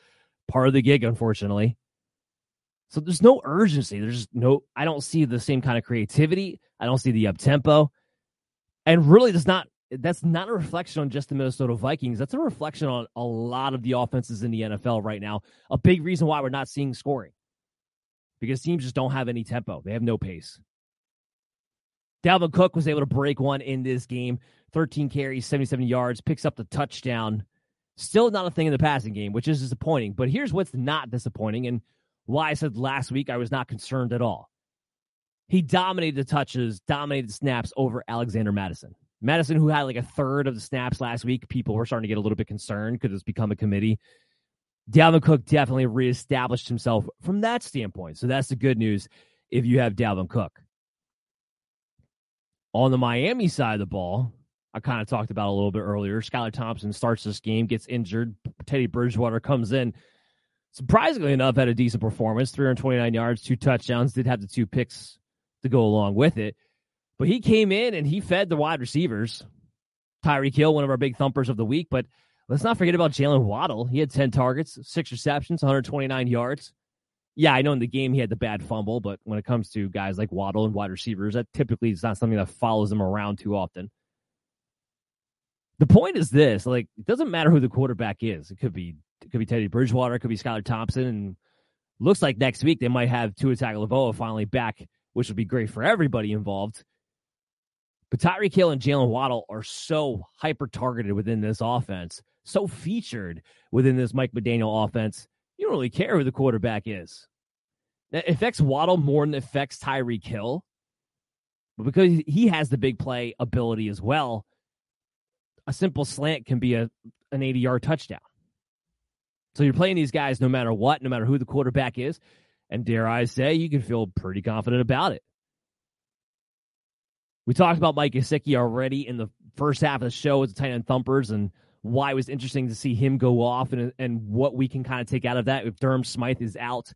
part of the gig, unfortunately. So there's no urgency. There's no, I don't see the same kind of creativity. I don't see the up tempo. And really, that's not, that's not a reflection on just the Minnesota Vikings. That's a reflection on a lot of the offenses in the NFL right now. A big reason why we're not seeing scoring because teams just don't have any tempo, they have no pace. Dalvin Cook was able to break one in this game 13 carries, 77 yards, picks up the touchdown. Still not a thing in the passing game, which is disappointing. But here's what's not disappointing and why I said last week I was not concerned at all. He dominated the touches, dominated the snaps over Alexander Mattison. Mattison, who had like a third of the snaps last week, people were starting to get a little bit concerned because it's become a committee. Dalvin Cook definitely reestablished himself from that standpoint. So that's the good news if you have Dalvin Cook. On the Miami side of the ball, I kind of talked about a little bit earlier. Skylar Thompson starts this game, gets injured. Teddy Bridgewater comes in. Surprisingly enough, had a decent performance 329 yards, two touchdowns, did have the two picks to go along with it. But he came in and he fed the wide receivers. Tyreek Hill, one of our big thumpers of the week. But let's not forget about Jaylen Waddle. He had 10 targets, six receptions, 129 yards. Yeah, I know in the game he had the bad fumble, but when it comes to guys like Waddle and wide receivers, that typically is not something that follows them around too often the point is this: like, it doesn't matter who the quarterback is. It could be it could be Teddy Bridgewater, it could be Skylar Thompson, and looks like next week they might have Tua Tagovailoa finally back, which would be great for everybody involved. But Tyreek Hill and Jaylen Waddle are so hyper targeted within this offense, so featured within this Mike McDaniel offense. You don't really care who the quarterback is. That affects Waddle more than it affects Tyreek Hill, but because he has the big play ability as well a simple slant can be a an 80 yard touchdown. So you're playing these guys no matter what, no matter who the quarterback is. And dare I say, you can feel pretty confident about it. We talked about Mike Gesicki already in the first half of the show as the tight end thumpers and why it was interesting to see him go off and, and what we can kind of take out of that. If Durham Smythe is out,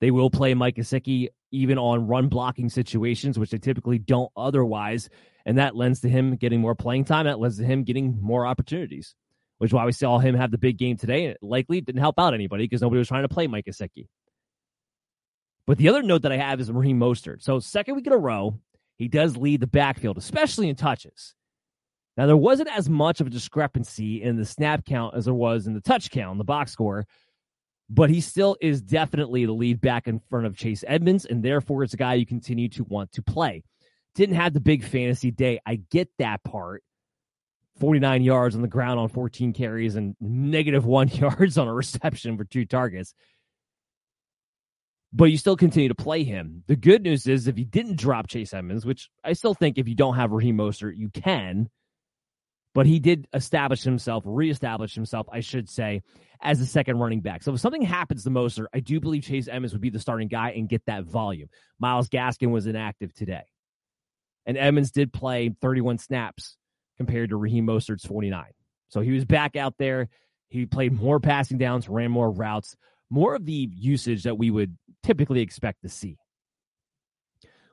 they will play Mike Gesicki even on run blocking situations, which they typically don't otherwise and that lends to him getting more playing time. That lends to him getting more opportunities, which is why we saw him have the big game today. And it likely didn't help out anybody because nobody was trying to play Mike Gesicki. But the other note that I have is Raheem Mostert. So second week in a row, he does lead the backfield, especially in touches. Now there wasn't as much of a discrepancy in the snap count as there was in the touch count, the box score, but he still is definitely the lead back in front of Chase Edmonds, and therefore it's a guy you continue to want to play didn't have the big fantasy day. I get that part. 49 yards on the ground on 14 carries and negative one yards on a reception for two targets. But you still continue to play him. The good news is if you didn't drop Chase Edmonds, which I still think if you don't have Raheem Mostert, you can. But he did establish himself, reestablish himself, I should say, as a second running back. So if something happens to Moser, I do believe Chase Edmonds would be the starting guy and get that volume. Myles Gaskin was inactive today. And Edmonds did play 31 snaps compared to Raheem Mostert's 49. So he was back out there. He played more passing downs, ran more routes, more of the usage that we would typically expect to see.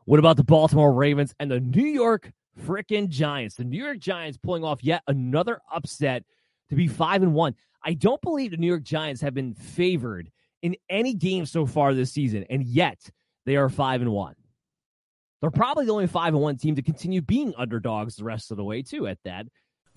What about the Baltimore Ravens and the New York freaking Giants? The New York Giants pulling off yet another upset to be 5 and 1. I don't believe the New York Giants have been favored in any game so far this season, and yet they are 5 and 1. They're probably the only 5 and 1 team to continue being underdogs the rest of the way, too, at that.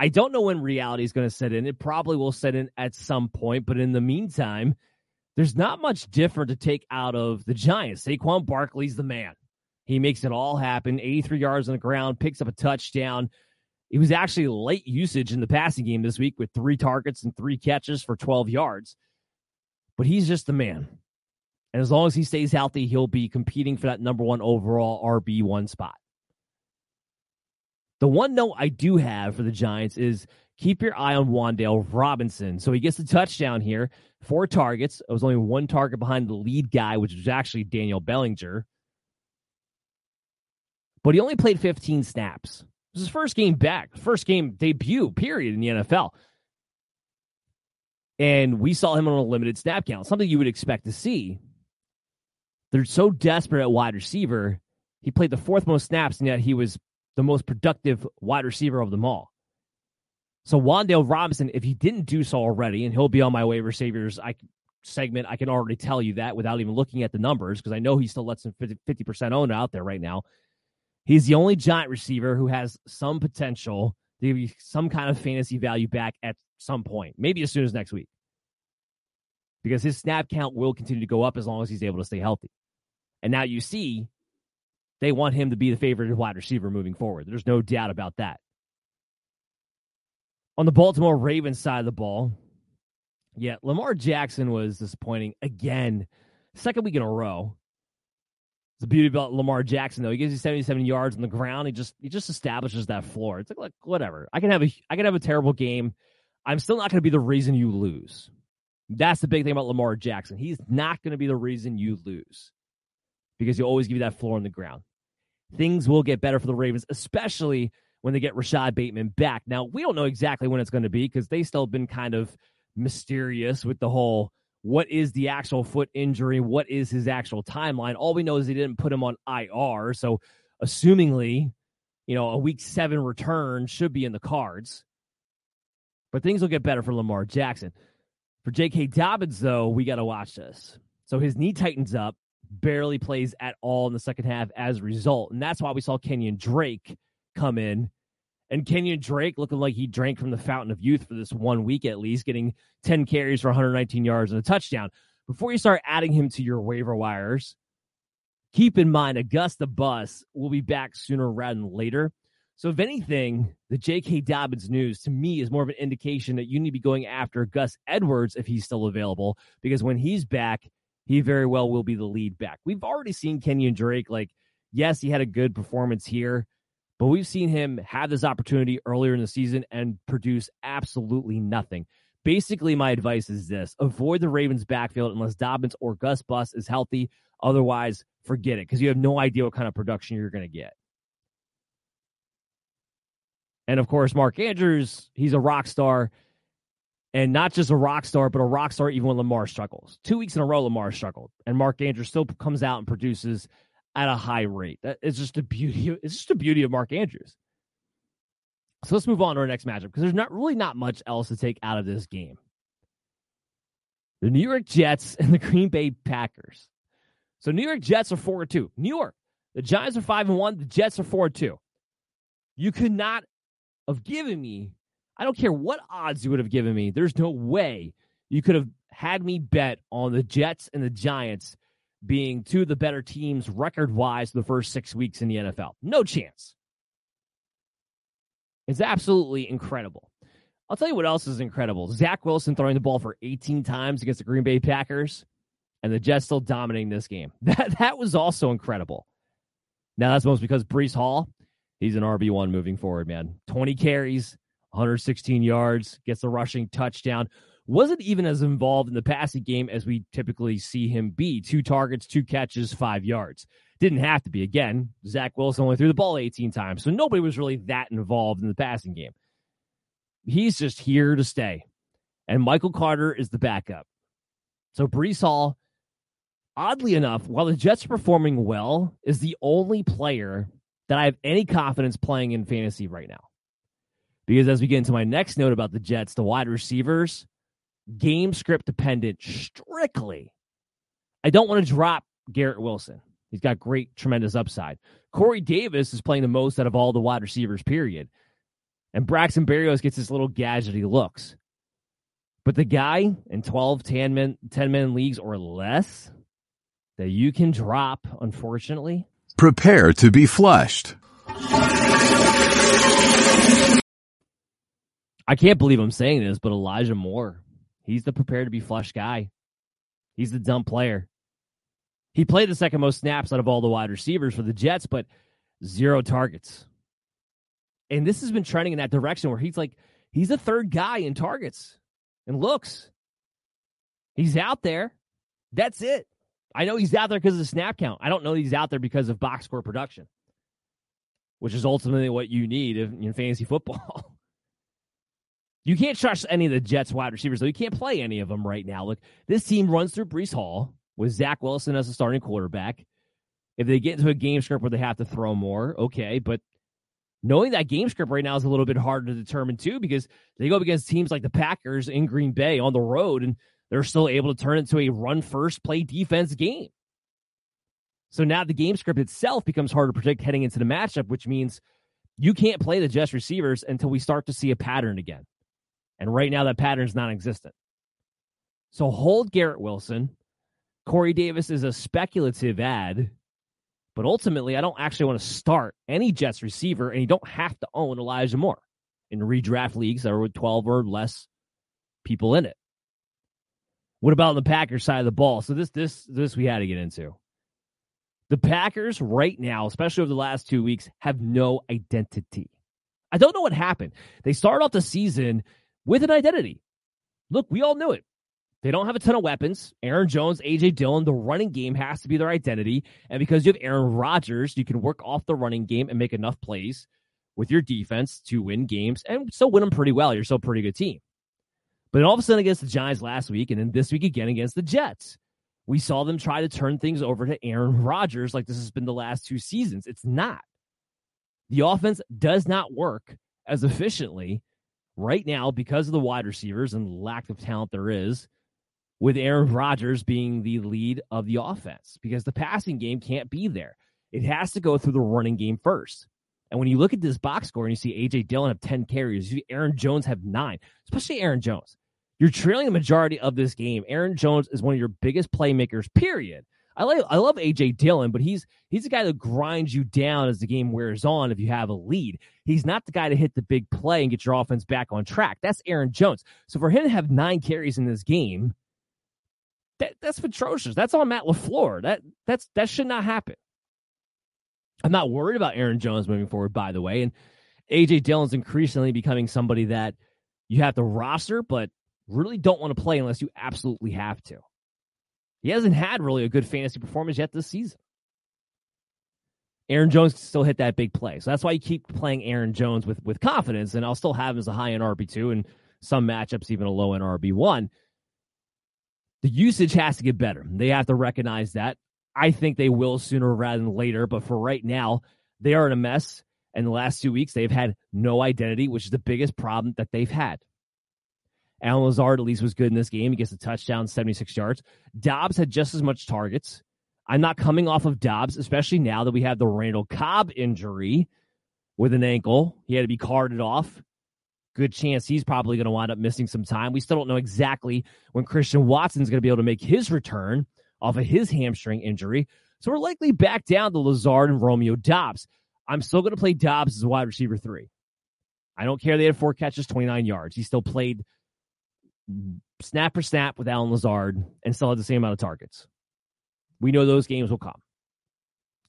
I don't know when reality is going to set in. It probably will set in at some point, but in the meantime, there's not much different to take out of the Giants. Saquon Barkley's the man. He makes it all happen. 83 yards on the ground, picks up a touchdown. He was actually late usage in the passing game this week with three targets and three catches for 12 yards. But he's just the man. And as long as he stays healthy, he'll be competing for that number one overall RB1 spot. The one note I do have for the Giants is keep your eye on Wan'Dale Robinson. So he gets the touchdown here, four targets. It was only one target behind the lead guy, which was actually Daniel Bellinger. But he only played 15 snaps. It was his first game back, first game debut, period, in the NFL. And we saw him on a limited snap count, something you would expect to see. They're so desperate at wide receiver. He played the fourth most snaps, and yet he was the most productive wide receiver of them all. So Wan'Dale Robinson, if he didn't do so already, and he'll be on my waiver saviors I, segment, I can already tell you that without even looking at the numbers because I know he still lets him 50, percent owned out there right now. He's the only giant receiver who has some potential to give you some kind of fantasy value back at some point, maybe as soon as next week. Because his snap count will continue to go up as long as he's able to stay healthy. And now you see they want him to be the favorite wide receiver moving forward. There's no doubt about that. On the Baltimore Ravens side of the ball, yeah, Lamar Jackson was disappointing again, second week in a row. The beauty about Lamar Jackson, though, he gives you 77 yards on the ground. He just he just establishes that floor. It's like, like whatever. I can have a I can have a terrible game. I'm still not going to be the reason you lose. That's the big thing about Lamar Jackson. He's not going to be the reason you lose because he'll always give you that floor on the ground things will get better for the Ravens, especially when they get Rashod Bateman back. Now, we don't know exactly when it's going to be because they still been kind of mysterious with the whole what is the actual foot injury? What is his actual timeline? All we know is they didn't put him on IR. So, assumingly, you know, a week seven return should be in the cards. But things will get better for Lamar Jackson. For J.K. Dobbins, though, we got to watch this. So his knee tightens up barely plays at all in the second half as a result. And that's why we saw Kenyan Drake come in. And Kenyan Drake looking like he drank from the fountain of youth for this one week at least, getting 10 carries for 119 yards and a touchdown. Before you start adding him to your waiver wires, keep in mind Gus the Bus will be back sooner rather than later. So, if anything, the J.K. Dobbins news to me is more of an indication that you need to be going after Gus Edwards if he's still available, because when he's back, he very well will be the lead back. We've already seen Kenyan Drake, like, yes, he had a good performance here, but we've seen him have this opportunity earlier in the season and produce absolutely nothing. Basically, my advice is this avoid the Ravens' backfield unless Dobbins or Gus Bus is healthy. Otherwise, forget it because you have no idea what kind of production you're going to get. And of course, Mark Andrews, he's a rock star. And not just a rock star, but a rock star even when Lamar struggles. Two weeks in a row, Lamar struggled. And Mark Andrews still comes out and produces at a high rate. That is just the beauty. It's just the beauty of Mark Andrews. So let's move on to our next matchup because there's not really not much else to take out of this game. The New York Jets and the Green Bay Packers. So New York Jets are four and two. New York, the Giants are five and one. The Jets are four and two. You could not have given me. I don't care what odds you would have given me. There's no way you could have had me bet on the Jets and the Giants being two of the better teams record wise the first six weeks in the NFL. No chance. It's absolutely incredible. I'll tell you what else is incredible. Zach Wilson throwing the ball for 18 times against the Green Bay Packers, and the Jets still dominating this game. That that was also incredible. Now that's most because Breece Hall, he's an RB one moving forward, man. 20 carries, 116 yards, gets a rushing touchdown. Wasn't even as involved in the passing game as we typically see him be. Two targets, two catches, five yards. Didn't have to be. Again, Zach Wilson only threw the ball 18 times, so nobody was really that involved in the passing game. He's just here to stay. And Michael Carter is the backup. So Breece Hall, oddly enough, while the Jets are performing well, is the only player that I have any confidence playing in fantasy right now. Because as we get into my next note about the Jets, the wide receivers, game script dependent strictly. I don't want to drop Garrett Wilson. He's got great, tremendous upside. Corey Davis is playing the most out of all the wide receivers, period. And Braxton Berrios gets this little gadgety looks. But the guy in 12, 10 men, 10 men leagues or less that you can drop, unfortunately. Prepare to be flushed. I can't believe I'm saying this, but Elijah Moore, he's the prepared to be flushed guy. He's the dumb player. He played the second most snaps out of all the wide receivers for the Jets, but zero targets. And this has been trending in that direction where he's like, he's the third guy in targets and looks. He's out there. That's it. I know he's out there because of the snap count. I don't know he's out there because of box score production, which is ultimately what you need in fantasy football. you can't trust any of the Jets wide receivers, though. You can't play any of them right now. Look, this team runs through Breece Hall with Zach Wilson as a starting quarterback. If they get into a game script where they have to throw more, okay. But knowing that game script right now is a little bit harder to determine too because they go against teams like the Packers in Green Bay on the road and they're still able to turn it into a run first play defense game. So now the game script itself becomes hard to predict heading into the matchup, which means you can't play the Jets receivers until we start to see a pattern again. And right now that pattern is non existent. So hold Garrett Wilson. Corey Davis is a speculative ad, but ultimately, I don't actually want to start any Jets receiver, and you don't have to own Elijah Moore in redraft leagues that are with 12 or less people in it. What about the Packers side of the ball? So this this this we had to get into. The Packers right now, especially over the last two weeks, have no identity. I don't know what happened. They started off the season with an identity. Look, we all knew it. They don't have a ton of weapons. Aaron Jones, AJ Dillon, the running game has to be their identity. And because you have Aaron Rodgers, you can work off the running game and make enough plays with your defense to win games and still win them pretty well. You're still a pretty good team. But then all of a sudden against the Giants last week and then this week again against the Jets, we saw them try to turn things over to Aaron Rodgers like this has been the last two seasons. It's not. The offense does not work as efficiently right now because of the wide receivers and lack of talent there is with Aaron Rodgers being the lead of the offense because the passing game can't be there. It has to go through the running game first. And when you look at this box score and you see AJ Dillon have 10 carries, you Aaron Jones have nine, especially Aaron Jones. You're trailing the majority of this game. Aaron Jones is one of your biggest playmakers, period. I like I love AJ Dillon, but he's he's the guy that grinds you down as the game wears on if you have a lead. He's not the guy to hit the big play and get your offense back on track. That's Aaron Jones. So for him to have nine carries in this game, that, that's atrocious. That's on Matt LaFleur. That that's that should not happen. I'm not worried about Aaron Jones moving forward, by the way. And AJ Dillon's increasingly becoming somebody that you have to roster, but really don't want to play unless you absolutely have to. He hasn't had really a good fantasy performance yet this season. Aaron Jones can still hit that big play. So that's why you keep playing Aaron Jones with with confidence, and I'll still have him as a high end RB two and some matchups even a low end RB one. The usage has to get better. They have to recognize that. I think they will sooner rather than later, but for right now, they are in a mess. And the last two weeks, they've had no identity, which is the biggest problem that they've had. Allen Lazard at least was good in this game. He gets a touchdown, 76 yards. Doubs had just as much targets. I'm not coming off of Doubs, especially now that we have the Randall Cobb injury with an ankle. He had to be carted off. Good chance he's probably going to wind up missing some time. We still don't know exactly when Christian Watson's going to be able to make his return off of his hamstring injury. So we're likely back down to Lazard and Romeo Doubs. I'm still going to play Doubs as wide receiver three. I don't care they had four catches, 29 yards. He still played snap for snap with Allen Lazard and still had the same amount of targets. We know those games will come.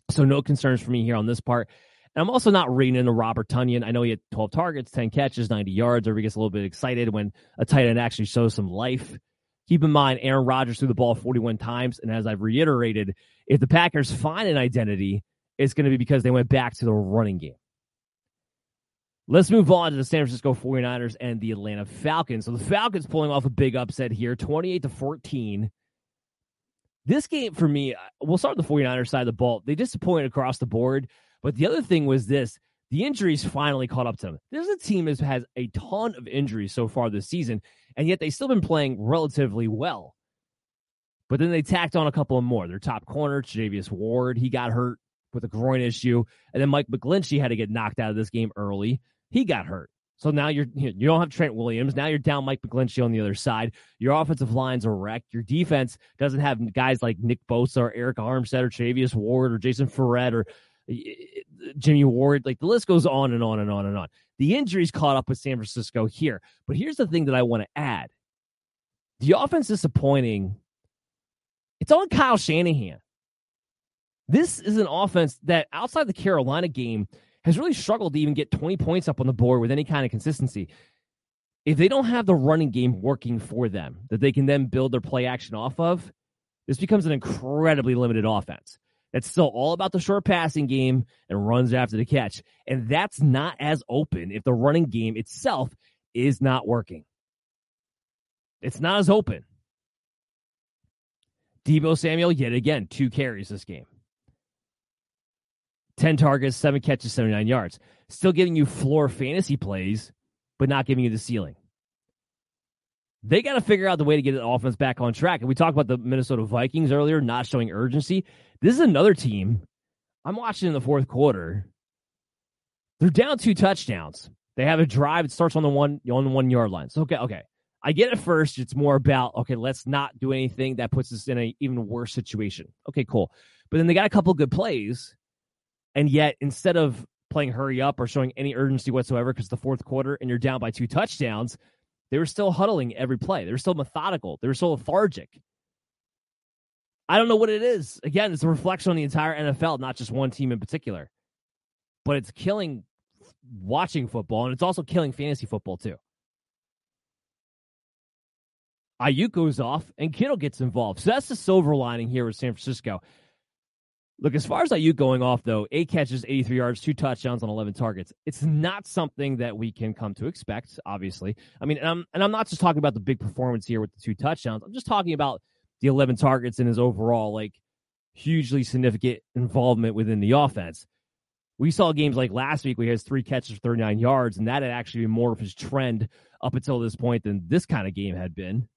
So no concerns for me here on this part. And I'm also not reading into Robert Tonyan. I know he had 12 targets, 10 catches, 90 yards. Everybody gets a little bit excited when a tight end actually shows some life. Keep in mind, Aaron Rodgers threw the ball 41 times. And as I've reiterated, if the Packers find an identity, it's going to be because they went back to the running game. Let's move on to the San Francisco 49ers and the Atlanta Falcons. So the Falcons pulling off a big upset here, 28 to 14 this game for me, we'll start with the 49ers side of the ball. They disappointed across the board. But the other thing was this the injuries finally caught up to them. This is a team that has a ton of injuries so far this season, and yet they've still been playing relatively well. But then they tacked on a couple of more. Their top corner, Javius Ward, he got hurt with a groin issue. And then Mike McGlinchey had to get knocked out of this game early. He got hurt. So now you're you don't have Trent Williams. Now you're down Mike McGlinchey on the other side. Your offensive lines are wrecked. Your defense doesn't have guys like Nick Bosa or Arik Armstead or Travius Ward or Jason Verrett or Jimmy Ward. Like the list goes on and on and on and on. The injuries caught up with San Francisco here. But here's the thing that I want to add: the offense disappointing. It's on Kyle Shanahan. This is an offense that outside the Carolina game has really struggled to even get 20 points up on the board with any kind of consistency. If they don't have the running game working for them that they can then build their play action off of, this becomes an incredibly limited offense. That's still all about the short passing game and runs after the catch. And that's not as open if the running game itself is not working. It's not as open. Deebo Samuel, yet again, two carries this game. 10 targets, seven catches, 79 yards. Still giving you floor fantasy plays, but not giving you the ceiling. They got to figure out the way to get the offense back on track. And we talked about the Minnesota Vikings earlier, not showing urgency. This is another team. I'm watching in the fourth quarter. They're down two touchdowns. They have a drive. It starts on the one on the one yard line. So okay, okay. I get it first. It's more about okay, let's not do anything that puts us in an even worse situation. Okay, cool. But then they got a couple good plays and yet, instead of playing hurry up or showing any urgency whatsoever because the fourth quarter and you're down by two touchdowns, they were still huddling every play. They were still methodical. They were still lethargic. I don't know what it is. Again, it's a reflection on the entire NFL, not just one team in particular. But it's killing watching football, and it's also killing fantasy football too. Aiyuk goes off, and Kittle gets involved. So that's the silver lining here with San Francisco. Look, as far as Aiyuk going off, though, eight catches, 83 yards, two touchdowns on 11 targets. It's not something that we can come to expect, obviously. I mean, and I'm, and I'm not just talking about the big performance here with the two touchdowns. I'm just talking about the 11 targets and his overall, like, hugely significant involvement within the offense. We saw games like last week where he has three catches for 39 yards, and that had actually been more of his trend up until this point than this kind of game had been.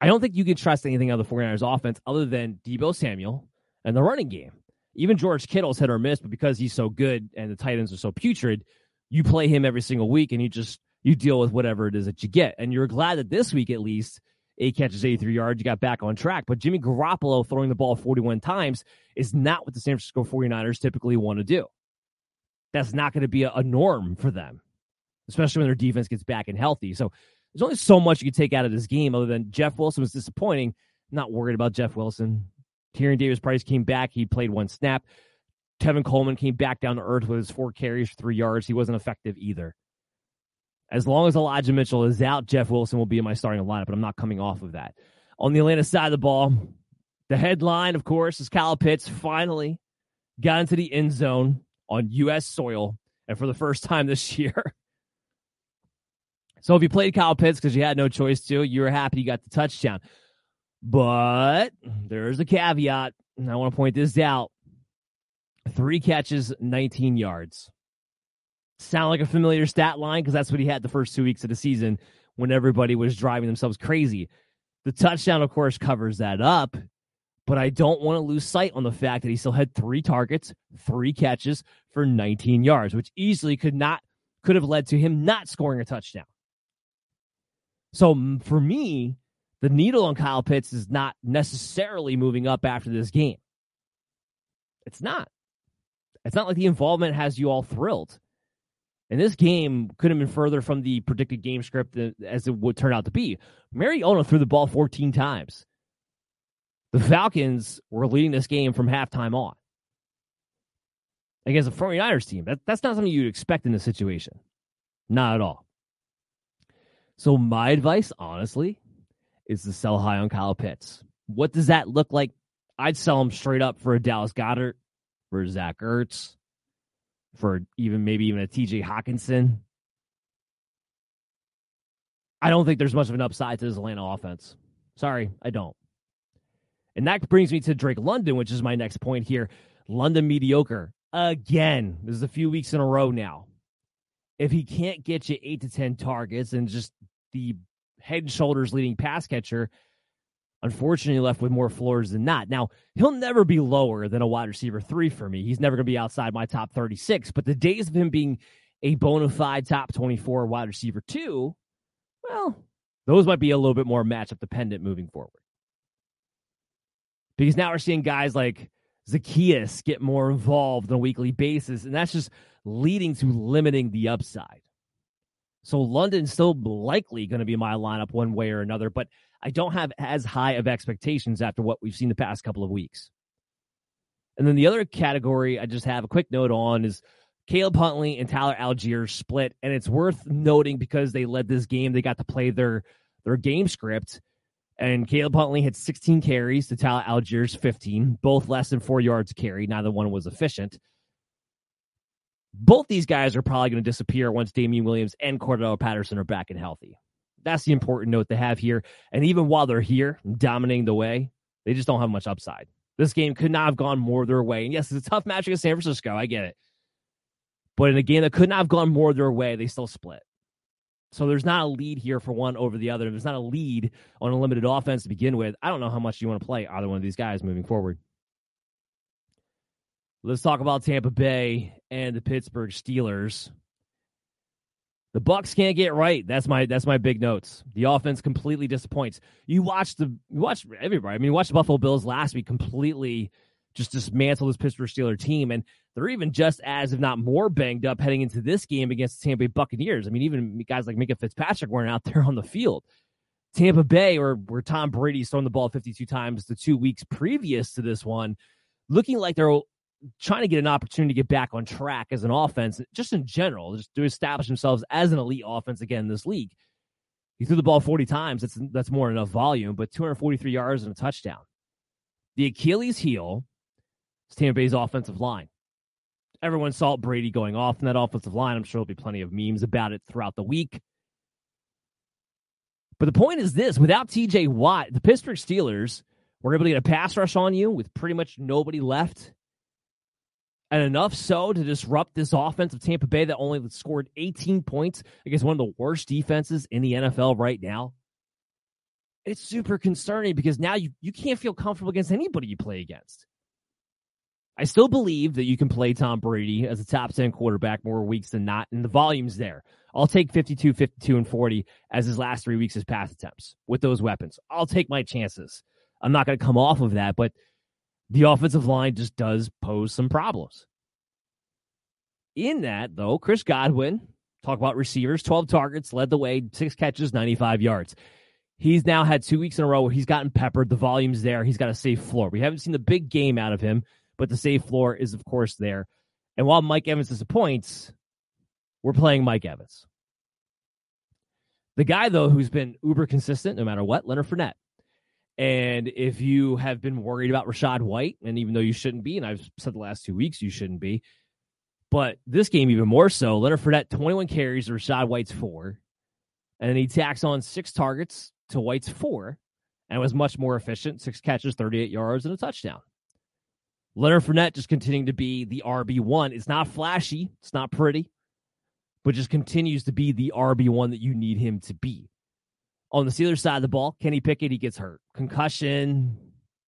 I don't think you can trust anything on the 49ers offense other than Deebo Samuel and the running game. Even George Kittle's hit or miss, but because he's so good and the Titans are so putrid, you play him every single week and you just you deal with whatever it is that you get. And you're glad that this week at least eight catches, 83 yards, you got back on track. But Jimmy Garoppolo throwing the ball 41 times is not what the San Francisco 49ers typically want to do. That's not going to be a, a norm for them, especially when their defense gets back and healthy. So there's only so much you can take out of this game other than Jeff Wilson was disappointing. Not worried about Jeff Wilson. Tyrion Davis Price came back. He played one snap. Tevin Coleman came back down to earth with his four carries three yards. He wasn't effective either. As long as Elijah Mitchell is out, Jeff Wilson will be in my starting lineup, but I'm not coming off of that. On the Atlanta side of the ball, The headline, of course, is Kyle Pitts finally got into the end zone on U.S. soil, and for the first time this year. So if you played Kyle Pitts because you had no choice to, you were happy you got the touchdown. But there's a caveat, and I want to point this out. Three catches, 19 yards. Sound like a familiar stat line because that's what he had the first two weeks of the season when everybody was driving themselves crazy. The touchdown, of course, covers that up, but I don't want to lose sight on the fact that he still had three targets, three catches for 19 yards, which easily could not could have led to him not scoring a touchdown. So for me, the needle on Kyle Pitts is not necessarily moving up after this game. It's not. It's not like the involvement has you all thrilled. And this game could have been further from the predicted game script as it would turn out to be. Mariota threw the ball 14 times. The Falcons were leading this game from halftime on against a 49ers team. That, that's not something you'd expect in this situation. Not at all. So, my advice, honestly, is to sell high on Kyle Pitts. What does that look like? I'd sell him straight up for a Dallas Goedert, for Zach Ertz, for even maybe even a TJ Hockenson. I don't think there's much of an upside to this Atlanta offense. Sorry, I don't. And that brings me to Drake London, which is my next point here. London mediocre again. This is a few weeks in a row now. If he can't get you eight to 10 targets and just the head and shoulders leading pass catcher, unfortunately left with more floors than not. Now, he'll never be lower than a wide receiver three for me. He's never going to be outside my top 36, but the days of him being a bona fide top 24 wide receiver two, well, those might be a little bit more matchup dependent moving forward. Because now we're seeing guys like Zaccheaus get more involved on a weekly basis, and that's just leading to limiting the upside. So London's still likely going to be my lineup one way or another, but I don't have as high of expectations after what we've seen the past couple of weeks. And then the other category I just have a quick note on is Caleb Huntley and Tyler Allgeier split, and it's worth noting because they led this game. They got to play their their game script, and Caleb Huntley had 16 carries to Tyler Allgeier's 15, both less than four yards carry. Neither one was efficient. Both these guys are probably going to disappear once Damien Williams and Cordarrelle Patterson are back and healthy. That's the important note to have here. And even while they're here, dominating the way, they just don't have much upside. This game could not have gone more their way. And yes, it's a tough match against San Francisco. I get it. But in a game that could not have gone more their way, they still split. So there's not a lead here for one over the other. There's not a lead on a limited offense to begin with. I don't know how much you want to play either one of these guys moving forward. Let's talk about Tampa Bay and the Pittsburgh Steelers. The Bucs can't get right. That's my that's my big notes. The offense completely disappoints. You watch the you everybody. I mean, you watch the Buffalo Bills last week completely just dismantle this Pittsburgh Steeler team, and they're even just as, if not more, banged up heading into this game against the Tampa Bay Buccaneers. I mean, even guys like Minkah Fitzpatrick weren't out there on the field. Tampa Bay, or where Tom Brady's thrown the ball 52 times the two weeks previous to this one, looking like they're trying to get an opportunity to get back on track as an offense, just in general, just to establish themselves as an elite offense again in this league. He threw the ball 40 times. That's that's more than enough volume, but 243 yards and a touchdown. The Achilles heel is Tampa Bay's offensive line. Everyone saw Brady going off in that offensive line. I'm sure there'll be plenty of memes about it throughout the week. But the point is this without TJ Watt, the Pittsburgh Steelers were able to get a pass rush on you with pretty much nobody left and enough so to disrupt this offense of Tampa Bay that only scored 18 points against one of the worst defenses in the NFL right now. It's super concerning because now you, you can't feel comfortable against anybody you play against. I still believe that you can play Tom Brady as a top 10 quarterback more weeks than not, and the volume's there. I'll take 52, 52, and 40 as his last three weeks as pass attempts with those weapons. I'll take my chances. I'm not going to come off of that, but – the offensive line just does pose some problems. In that, though, Chris Godwin, talk about receivers, 12 targets, led the way, six catches, 95 yards. He's now had two weeks in a row where he's gotten peppered. The volume's there. He's got a safe floor. We haven't seen the big game out of him, but the safe floor is, of course, there. And while Mike Evans disappoints, we're playing Mike Evans. The guy, though, who's been uber consistent no matter what, Leonard Fournette. And if you have been worried about Rachaad White, and even though you shouldn't be, and I've said the last two weeks you shouldn't be, but this game even more so, Leonard Fournette, 21 carries, Rachaad White's four. And then he tacks on six targets to White's four and was much more efficient. Six catches, 38 yards, and a touchdown. Leonard Fournette just continuing to be the RB1. It's not flashy, it's not pretty, but just continues to be the RB1 that you need him to be. On the Steelers side of the ball, Kenny Pickett, he gets hurt. Concussion.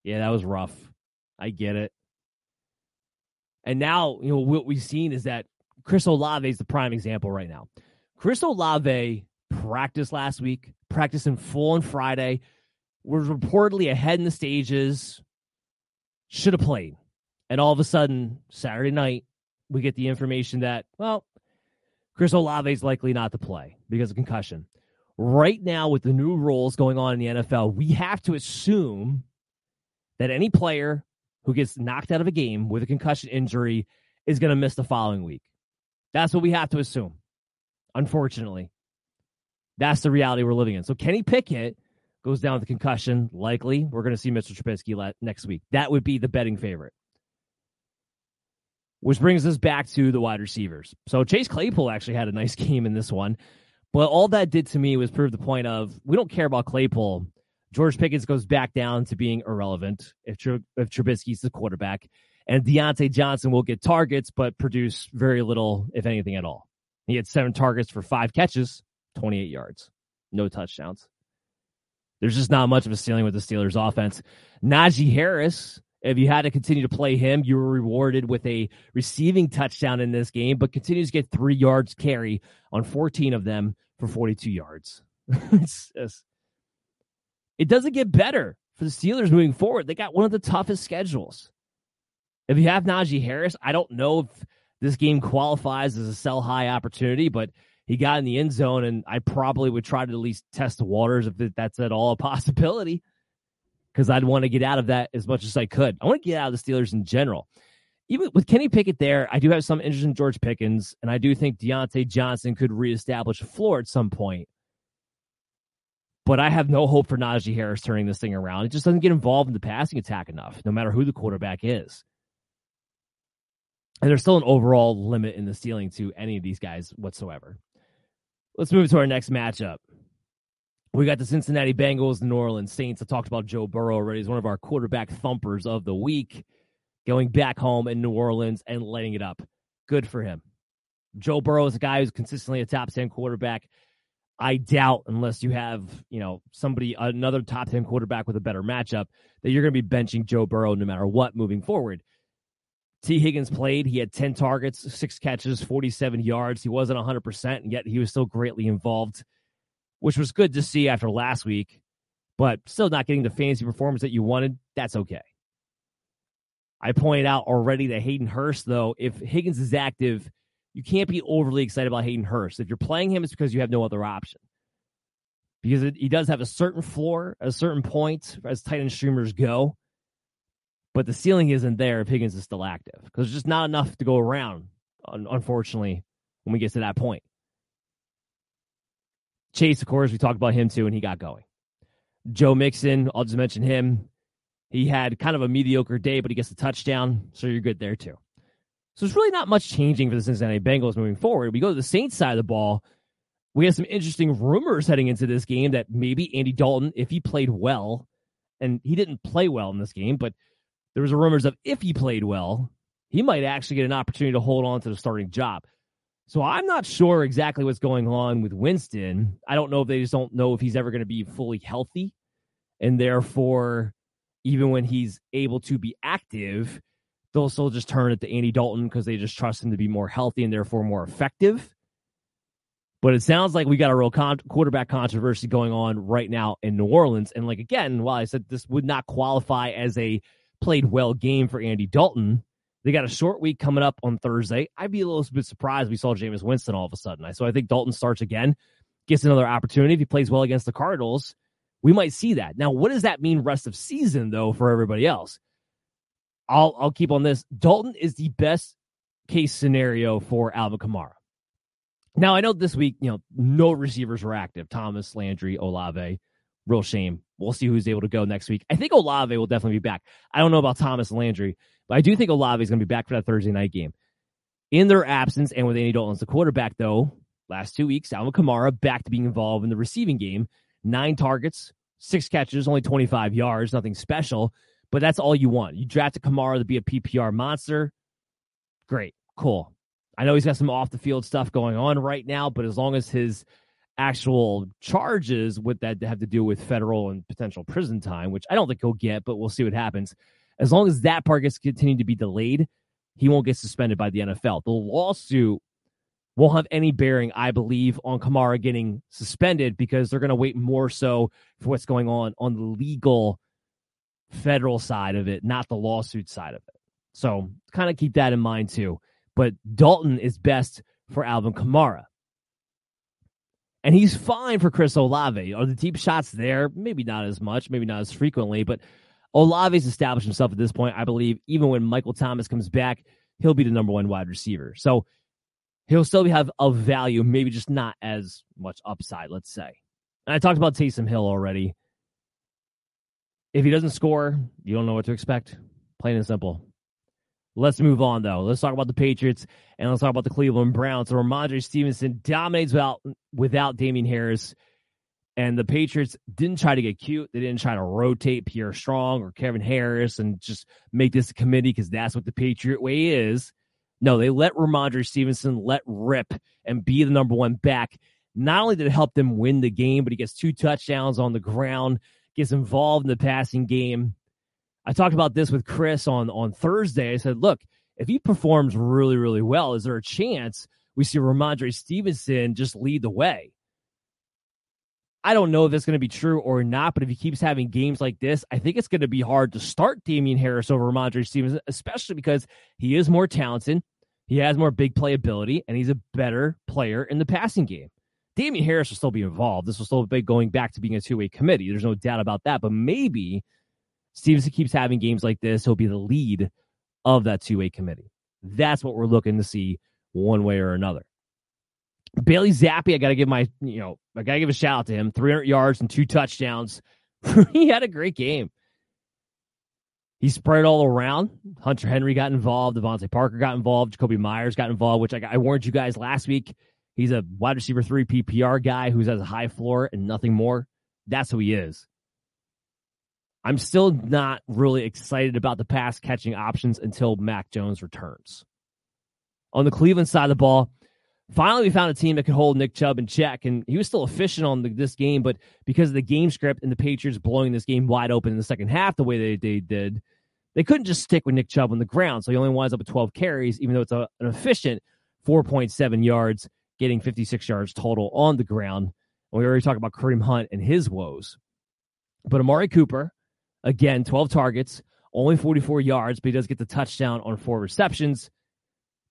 Yeah, that was rough. I get it. And now, you know, what we've seen is that Chris Olave is the prime example right now. Chris Olave practiced last week, practiced in full on Friday, was reportedly ahead in the stages, should have played. And all of a sudden, Saturday night, we get the information that, well, Chris Olave is likely not to play because of concussion right now with the new rules going on in the NFL, we have to assume that any player who gets knocked out of a game with a concussion injury is going to miss the following week. That's what we have to assume. Unfortunately, that's the reality we're living in. So Kenny Pickett goes down with a concussion. Likely, we're going to see Mr. Trubisky next week. That would be the betting favorite. Which brings us back to the wide receivers. So Chase Claypool actually had a nice game in this one. But all that did to me was prove the point of we don't care about Claypool. George Pickens goes back down to being irrelevant if if Trubisky's the quarterback, and Diontae Johnson will get targets but produce very little, if anything at all. He had seven targets for five catches, 28 yards, no touchdowns. There's just not much of a ceiling with the Steelers' offense. Najee Harris, if you had to continue to play him, you were rewarded with a receiving touchdown in this game, but continues to get three yards carry on 14 of them for 42 yards. just, it doesn't get better for the Steelers moving forward. They got one of the toughest schedules. If you have Najee Harris, I don't know if this game qualifies as a sell high opportunity, but he got in the end zone, and I probably would try to at least test the waters if that's at all a possibility because I'd want to get out of that as much as I could. I want to get out of the Steelers in general even with Kenny Pickett there, I do have some interest in George Pickens, and I do think Diontae Johnson could reestablish a floor at some point. But I have no hope for Najee Harris turning this thing around. It just doesn't get involved in the passing attack enough, no matter who the quarterback is. And there's still an overall limit in the ceiling to any of these guys whatsoever. Let's move to our next matchup. We got the Cincinnati Bengals, the New Orleans Saints. I talked about Joe Burrow already. He's one of our quarterback thumpers of the week going back home in New Orleans and lighting it up. Good for him. Joe Burrow is a guy who's consistently a top 10 quarterback. I doubt, unless you have, you know, somebody, another top 10 quarterback with a better matchup, that you're going to be benching Joe Burrow no matter what moving forward. Tee Higgins played. He had 10 targets, six catches, 47 yards. He wasn't 100%, and yet he was still greatly involved, which was good to see after last week, but still not getting the fantasy performance that you wanted. That's okay. I pointed out already that Hayden Hurst, though, if Higgins is active, you can't be overly excited about Hayden Hurst. If you're playing him, it's because you have no other option. Because it, he does have a certain floor a certain point as tight end streamers go, but the ceiling isn't there if Higgins is still active because there's just not enough to go around, unfortunately, when we get to that point. Chase, of course, we talked about him too, and he got going. Joe Mixon, I'll just mention him. He had kind of a mediocre day, but he gets a touchdown, so you're good there too. So it's really not much changing for the Cincinnati Bengals moving forward. We go to the Saints side of the ball. We have some interesting rumors heading into this game that maybe Andy Dalton, if he played well, and he didn't play well in this game, but there was rumors of if he played well, he might actually get an opportunity to hold on to the starting job. So I'm not sure exactly what's going on with Winston. I don't know if they just don't know if he's ever going to be fully healthy, and therefore even when he's able to be active, they'll still just turn it to Andy Dalton because they just trust him to be more healthy and therefore more effective. But it sounds like we got a real con- quarterback controversy going on right now in New Orleans. And like again, while I said this would not qualify as a played well game for Andy Dalton, they got a short week coming up on Thursday. I'd be a little bit surprised we saw Jameis Winston all of a sudden. So I think Dalton starts again, gets another opportunity. If he plays well against the Cardinals, we might see that. Now, what does that mean rest of season though for everybody else? I'll I'll keep on this. Dalton is the best case scenario for Alvin Kamara. Now I know this week, you know, no receivers were active. Thomas, Landry, Olave. Real shame. We'll see who's able to go next week. I think Olave will definitely be back. I don't know about Thomas Landry, but I do think Olave is going to be back for that Thursday night game. In their absence, and with Andy Dalton as the quarterback, though, last two weeks, Alvin Kamara back to being involved in the receiving game. Nine targets, six catches, only 25 yards, nothing special, but that's all you want. You draft a Kamara to be a PPR monster. Great, cool. I know he's got some off the field stuff going on right now, but as long as his actual charges with that have to do with federal and potential prison time, which I don't think he'll get, but we'll see what happens. As long as that part gets continued to be delayed, he won't get suspended by the NFL. The lawsuit won't have any bearing, I believe, on Kamara getting suspended because they're going to wait more so for what's going on on the legal federal side of it, not the lawsuit side of it. So kind of keep that in mind too. But Dalton is best for Alvin Kamara. And he's fine for Chris Olave. Are the deep shots there? Maybe not as much, maybe not as frequently, but Olave's established himself at this point. I believe even when Michael Thomas comes back, he'll be the number one wide receiver. So he'll still have a value, maybe just not as much upside, let's say. And I talked about Taysom Hill already. If he doesn't score, you don't know what to expect. Plain and simple. Let's move on, though. Let's talk about the Patriots and let's talk about the Cleveland Browns. So Rhamondre Stevenson dominates without, without Damien Harris. And the Patriots didn't try to get cute. They didn't try to rotate Pierre Strong or Kevin Harris and just make this a committee because that's what the Patriot way is. No, they let Rhamondre Stevenson let rip and be the number one back. Not only did it help them win the game, but he gets two touchdowns on the ground, gets involved in the passing game. I talked about this with Chris on on Thursday. I said, look, if he performs really, really well, is there a chance we see Rhamondre Stevenson just lead the way? I don't know if that's going to be true or not, but if he keeps having games like this, I think it's going to be hard to start Damien Harris over Rhamondre Stevenson, especially because he is more talented, he has more big playability, and he's a better player in the passing game. Damien Harris will still be involved. This will still be going back to being a two way committee. There's no doubt about that. But maybe Stevenson keeps having games like this, he'll be the lead of that two way committee. That's what we're looking to see one way or another. Bailey Zappe, I got to give my, you know, I got to give a shout out to him. 300 yards and two touchdowns. he had a great game. He spread all around. Hunter Henry got involved. DeVante Parker got involved. Jakobi Meyers got involved, which I, I warned you guys last week. He's a wide receiver three PPR guy who has a high floor and nothing more. That's who he is. I'm still not really excited about the pass catching options until Mac Jones returns. On the Cleveland side of the ball, finally we found a team that could hold Nick Chubb in check, and he was still efficient on the, this game, but because of the game script and the Patriots blowing this game wide open in the second half the way they, they did, they couldn't just stick with Nick Chubb on the ground. So he only winds up with 12 carries, even though it's a, an efficient 4.7 yards, getting 56 yards total on the ground. And we already talked about Kareem Hunt and his woes. But Amari Cooper, Again, 12 targets, only 44 yards, but he does get the touchdown on four receptions.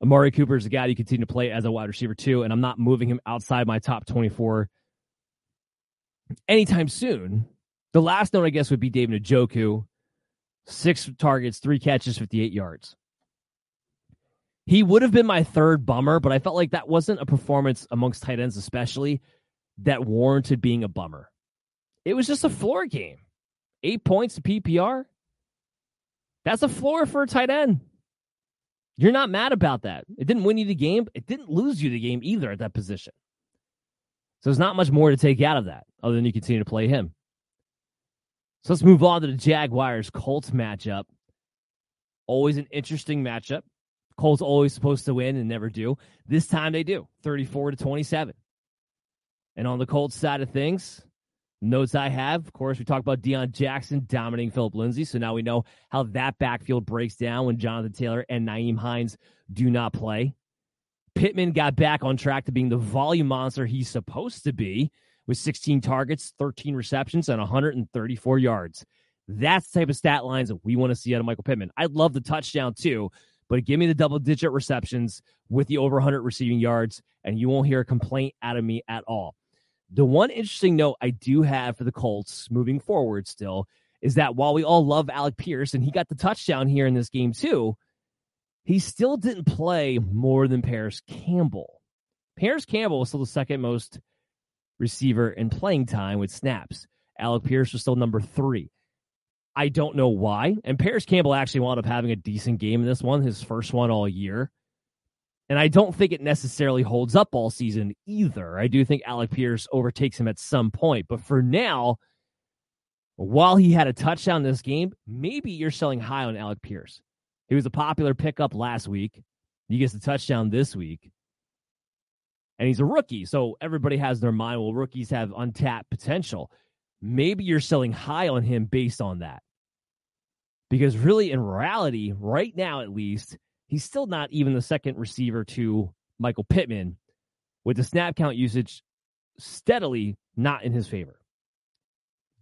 Amari Cooper is a guy you continue to play as a wide receiver too, and I'm not moving him outside my top 24 anytime soon. The last note, I guess, would be David Njoku. Six targets, three catches, 58 yards. He would have been my third bummer, but I felt like that wasn't a performance amongst tight ends, especially that warranted being a bummer. It was just a floor game. Eight points to PPR. That's a floor for a tight end. You're not mad about that. It didn't win you the game. It didn't lose you the game either at that position. So there's not much more to take out of that other than you continue to play him. So let's move on to the Jaguars Colts matchup. Always an interesting matchup. Colts always supposed to win and never do. This time they do, 34 to 27. And on the Colts side of things, Notes I have, of course, we talked about Deon Jackson dominating Phillip Lindsay. So now we know how that backfield breaks down when Jonathan Taylor and Nyheim Hines do not play. Pittman got back on track to being the volume monster he's supposed to be with 16 targets, 13 receptions, and 134 yards. That's the type of stat lines that we want to see out of Michael Pittman. I'd love the touchdown too, but give me the double digit receptions with the over 100 receiving yards, and you won't hear a complaint out of me at all. The one interesting note I do have for the Colts moving forward still is that while we all love Alec Pierce and he got the touchdown here in this game too, he still didn't play more than Parris Campbell. Parris Campbell was still the second most receiver in playing time with snaps Alec Pierce was still number three. I don't know why. And Parris Campbell actually wound up having a decent game in this one, his first one all year. And I don't think it necessarily holds up all season either. I do think Alec Pierce overtakes him at some point. But for now, while he had a touchdown this game, maybe you're selling high on Alec Pierce. He was a popular pickup last week. He gets the touchdown this week. And he's a rookie. So everybody has their mind, well, rookies have untapped potential. Maybe you're selling high on him based on that. Because really, in reality, right now at least, he's still not even the second receiver to Michael Pittman, with the snap count usage steadily not in his favor.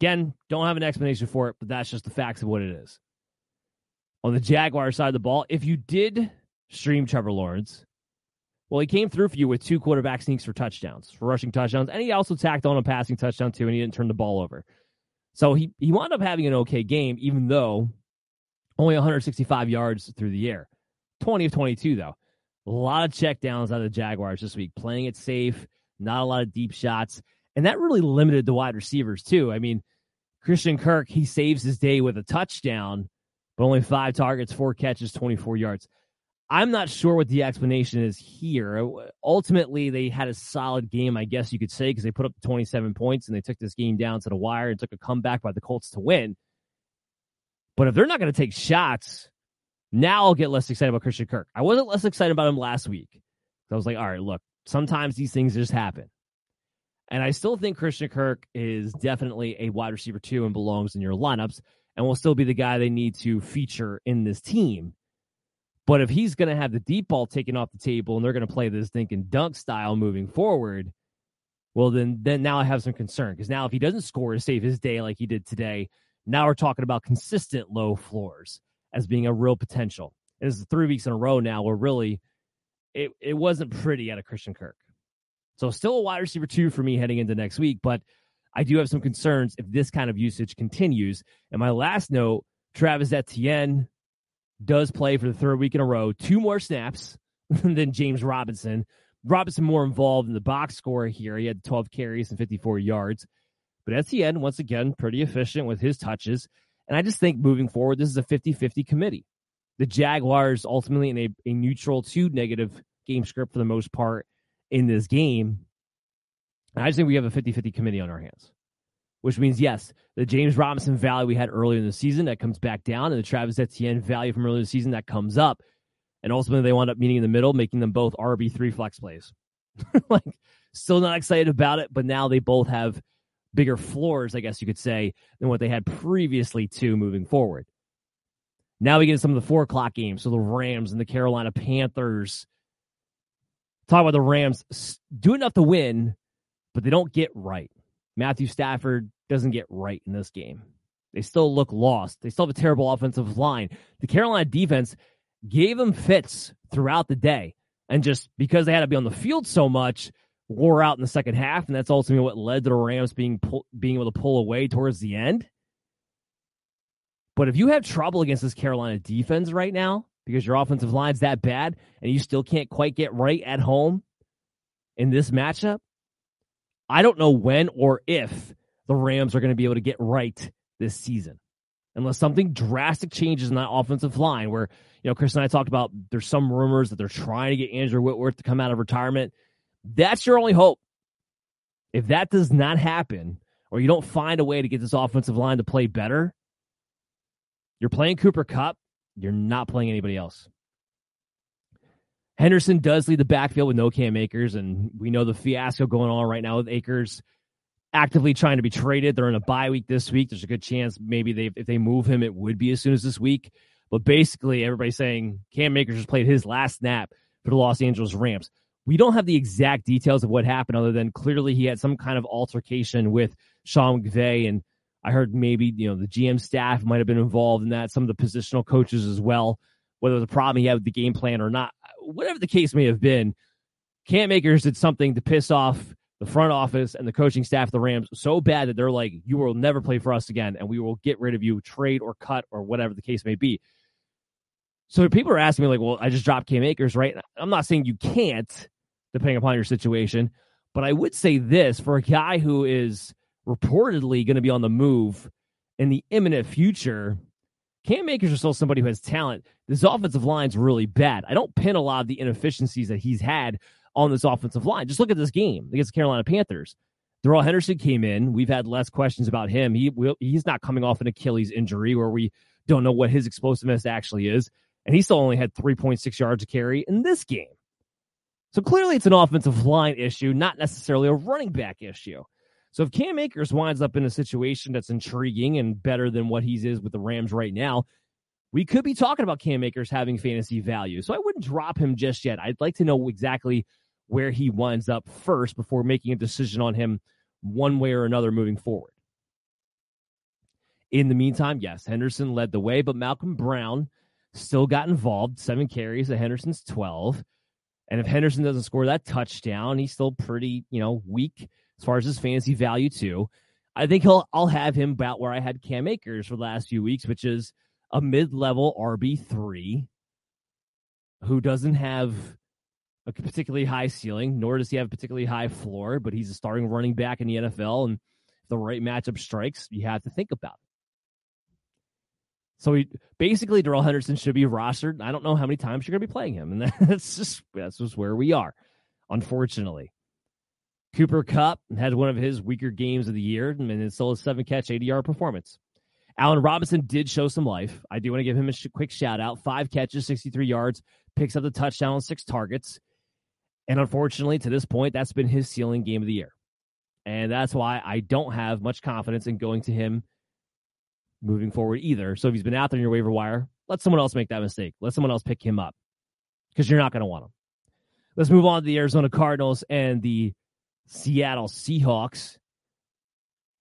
Again, don't have an explanation for it, but that's just the facts of what it is. On the Jaguar side of the ball, if you did stream Trevor Lawrence, well, he came through for you with two quarterback sneaks for touchdowns, for rushing touchdowns, and he also tacked on a passing touchdown too, and he didn't turn the ball over. So he he wound up having an okay game, even though only 165 yards through the air. 20 of 22, though. A lot of checkdowns out of the Jaguars this week, playing it safe, not a lot of deep shots. And that really limited the wide receivers, too. I mean, Christian Kirk, he saves his day with a touchdown, but only five targets, four catches, 24 yards. I'm not sure what the explanation is here. Ultimately, they had a solid game, I guess you could say, because they put up 27 points and they took this game down to the wire and took a comeback by the Colts to win. But if they're not going to take shots, now I'll get less excited about Christian Kirk. I wasn't less excited about him last week. I was like, all right, look, sometimes these things just happen. And I still think Christian Kirk is definitely a wide receiver too and belongs in your lineups and will still be the guy they need to feature in this team. But if he's going to have the deep ball taken off the table and they're going to play this dink and dunk style moving forward, well, then then now I have some concern because now if he doesn't score to save his day like he did today, now we're talking about consistent low floors as being a real potential. And this is three weeks in a row now where really it, it wasn't pretty out of Christian Kirk. So still a wide receiver two for me heading into next week, but I do have some concerns if this kind of usage continues. And my last note, Travis Etienne does play for the third week in a row, two more snaps than James Robinson. Robinson more involved in the box score here. He had 12 carries and 54 yards. But Etienne, once again, pretty efficient with his touches. And I just think moving forward, this is a 50 50 committee. The Jaguars ultimately in a, a neutral to negative game script for the most part in this game. And I just think we have a 50 50 committee on our hands, which means, yes, the James Robinson value we had earlier in the season that comes back down, and the Travis Etienne value from earlier in the season that comes up. And ultimately, they wound up meeting in the middle, making them both RB3 flex plays. like, still not excited about it, but now they both have bigger floors, I guess you could say, than what they had previously to moving forward. Now we get some of the four o'clock games. So the Rams and the Carolina Panthers. Talk about the Rams do enough to win, but they don't get right. Matthew Stafford doesn't get right in this game. They still look lost. They still have a terrible offensive line. The Carolina defense gave them fits throughout the day. And just because they had to be on the field so much, wore out in the second half, and that's ultimately what led to the Rams being pull, being able to pull away towards the end. But if you have trouble against this Carolina defense right now because your offensive line's that bad and you still can't quite get right at home in this matchup, I don't know when or if the Rams are going to be able to get right this season. Unless something drastic changes in that offensive line, where, you know, Chris and I talked about there's some rumors that they're trying to get Andrew Whitworth to come out of retirement. That's your only hope. If that does not happen, or you don't find a way to get this offensive line to play better, you're playing Cooper Kupp You're not playing anybody else. Henderson does lead the backfield with no Cam Akers, and we know the fiasco going on right now with Akers actively trying to be traded. They're in a bye week this week. There's a good chance maybe they if they move him, it would be as soon as this week. But basically, everybody's saying Cam Akers just played his last snap for the Los Angeles Rams. We don't have the exact details of what happened, other than clearly he had some kind of altercation with Sean McVay, and I heard maybe you know the GM staff might have been involved in that, some of the positional coaches as well. Whether it was a problem he had with the game plan or not, whatever the case may have been, Cam Akers did something to piss off the front office and the coaching staff of the Rams so bad that they're like, you will never play for us again, and we will get rid of you, trade or cut or whatever the case may be. So people are asking me, like, well, I just dropped Cam Akers, right? I'm not saying you can't, depending upon your situation. But I would say this for a guy who is reportedly going to be on the move in the imminent future. Cam Akers is still somebody who has talent. This offensive line's really bad. I don't pin a lot of the inefficiencies that he's had on this offensive line. Just look at this game against the Carolina Panthers. Darrell Henderson came in. We've had less questions about him. He he's not coming off an Achilles injury where we don't know what his explosiveness actually is, and he still only had 3.6 yards to carry in this game. So clearly, it's an offensive line issue, not necessarily a running back issue. So if Cam Akers winds up in a situation that's intriguing and better than what he is with the Rams right now, we could be talking about Cam Akers having fantasy value. So I wouldn't drop him just yet. I'd like to know exactly where he winds up first before making a decision on him one way or another moving forward. In the meantime, yes, Henderson led the way, but Malcolm Brown still got involved. Seven carries at Henderson's 12. And if Henderson doesn't score that touchdown, he's still pretty, you know, weak as far as his fantasy value too. I think he'll I'll have him about where I had Cam Akers for the last few weeks, which is a mid-level RB three who doesn't have a particularly high ceiling, nor does he have a particularly high floor, but he's a starting running back in the NFL. And if the right matchup strikes, you have to think about it. So he, basically, Darrell Henderson should be rostered. I don't know how many times you're going to be playing him, and that's just that's just where we are, unfortunately. Cooper Kupp had one of his weaker games of the year, and still a seven catch, 80 yard performance. Allen Robinson did show some life. I do want to give him a sh- quick shout out. Five catches, 63 yards, picks up the touchdown on six targets. And unfortunately, to this point, that's been his ceiling game of the year. And that's why I don't have much confidence in going to him moving forward either. So if he's been out there in your waiver wire, let someone else make that mistake. Let someone else pick him up because you're not going to want him. Let's move on to the Arizona Cardinals and the Seattle Seahawks.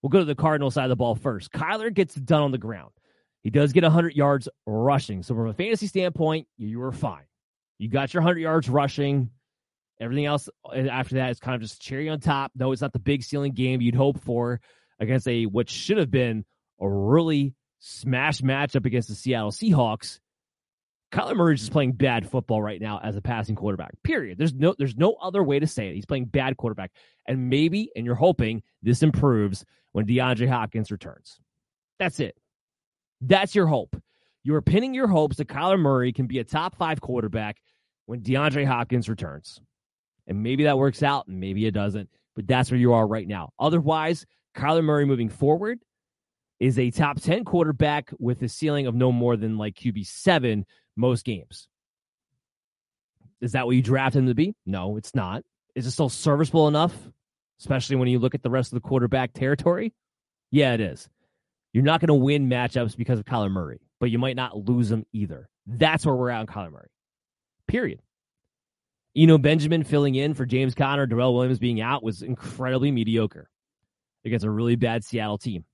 We'll go to the Cardinal side of the ball first. Kyler gets done on the ground. He does get 100 yards rushing. So, from a fantasy standpoint, you were fine. You got your 100 yards rushing. Everything else uh, after that is kind of just cherry on top. No, it's not the big ceiling game you'd hope for against a what should have been a really smash matchup against the Seattle Seahawks. Kyler Murray is playing bad football right now as a passing quarterback. Period. There's no there's no other way to say it. He's playing bad quarterback. And maybe, and you're hoping this improves when DeAndre Hopkins returns. That's it. That's your hope. You're pinning your hopes that Kyler Murray can be a top five quarterback when DeAndre Hopkins returns. And maybe that works out, and maybe it doesn't. But that's where you are right now. Otherwise, Kyler Murray moving forward is a top 10 quarterback with a ceiling of no more than like QB7 most games. Is that what you draft him to be? No, it's not. Is it still serviceable enough, especially when you look at the rest of the quarterback territory? Yeah, it is. You're not going to win matchups because of Kyler Murray, but you might not lose them either. That's where we're at on Kyler Murray. Period. You know, Benjamin filling in for James Conner, Darrel Williams being out was incredibly mediocre against a really bad Seattle team.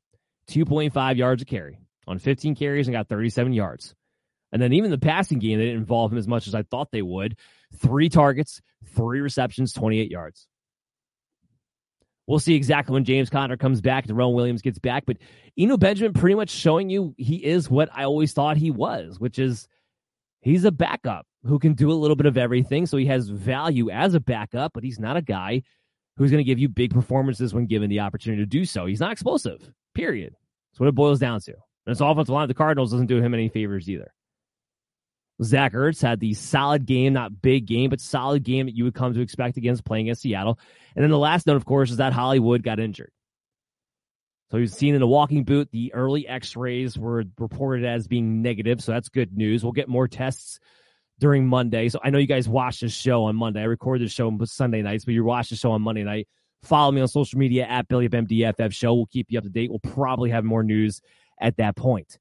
2.5 yards a carry on 15 carries and got 37 yards. And then even the passing game, they didn't involve him as much as I thought they would. Three targets, three receptions, 28 yards. We'll see exactly when James Conner comes back, Darrel Williams gets back. But Eno Benjamin pretty much showing you he is what I always thought he was, which is he's a backup who can do a little bit of everything. So he has value as a backup, but he's not a guy who's going to give you big performances when given the opportunity to do so. He's not explosive, period. That's what it boils down to. And his offensive line of the Cardinals doesn't do him any favors either. Zach Ertz had the solid game, not big game, but solid game that you would come to expect against playing against Seattle. And then the last note, of course, is that Hollywood got injured. So he's seen in a walking boot. The early x-rays were reported as being negative. So that's good news. We'll get more tests during Monday. So I know you guys watched this show on Monday. I recorded the show on Sunday nights, but you watched the show on Monday night. Follow me on social media at Billy MDFF show. We'll keep you up to date. We'll probably have more news at that point.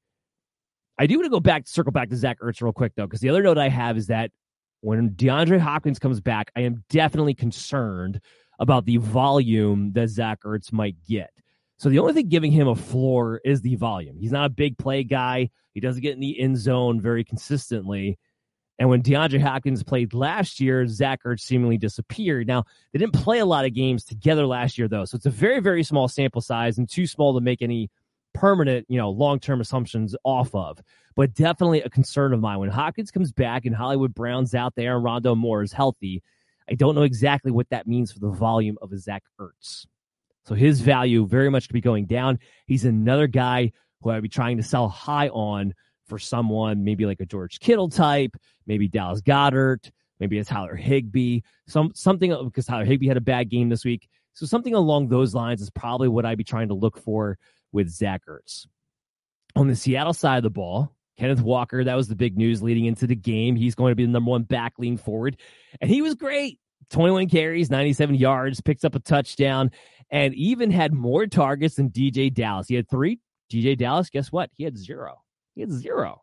I do want to go back, circle back to Zach Ertz real quick though, because the other note I have is that when DeAndre Hopkins comes back, I am definitely concerned about the volume that Zach Ertz might get. So the only thing giving him a floor is the volume. He's not a big play guy. He doesn't get in the end zone very consistently. And when DeAndre Hopkins played last year, Zach Ertz seemingly disappeared. Now, they didn't play a lot of games together last year, though. So it's a very, very small sample size and too small to make any permanent, you know, long term assumptions off of. But definitely a concern of mine. When Hopkins comes back and Hollywood Brown's out there and Rondale Moore is healthy, I don't know exactly what that means for the volume of a Zach Ertz. So his value very much could be going down. He's another guy who I'd be trying to sell high on for someone, maybe like a George Kittle type, maybe Dallas Goedert, maybe a Tyler Higbee, some something because Tyler Higbee had a bad game this week. So something along those lines is probably what I'd be trying to look for with Zach Ertz. On the Seattle side of the ball, Kenneth Walker, that was the big news leading into the game. He's going to be the number one back lean forward. And he was great. 21 carries, 97 yards, picks up a touchdown, and even had more targets than DeeJay Dallas. He had three. DeeJay Dallas, guess what? He had zero. He had zero.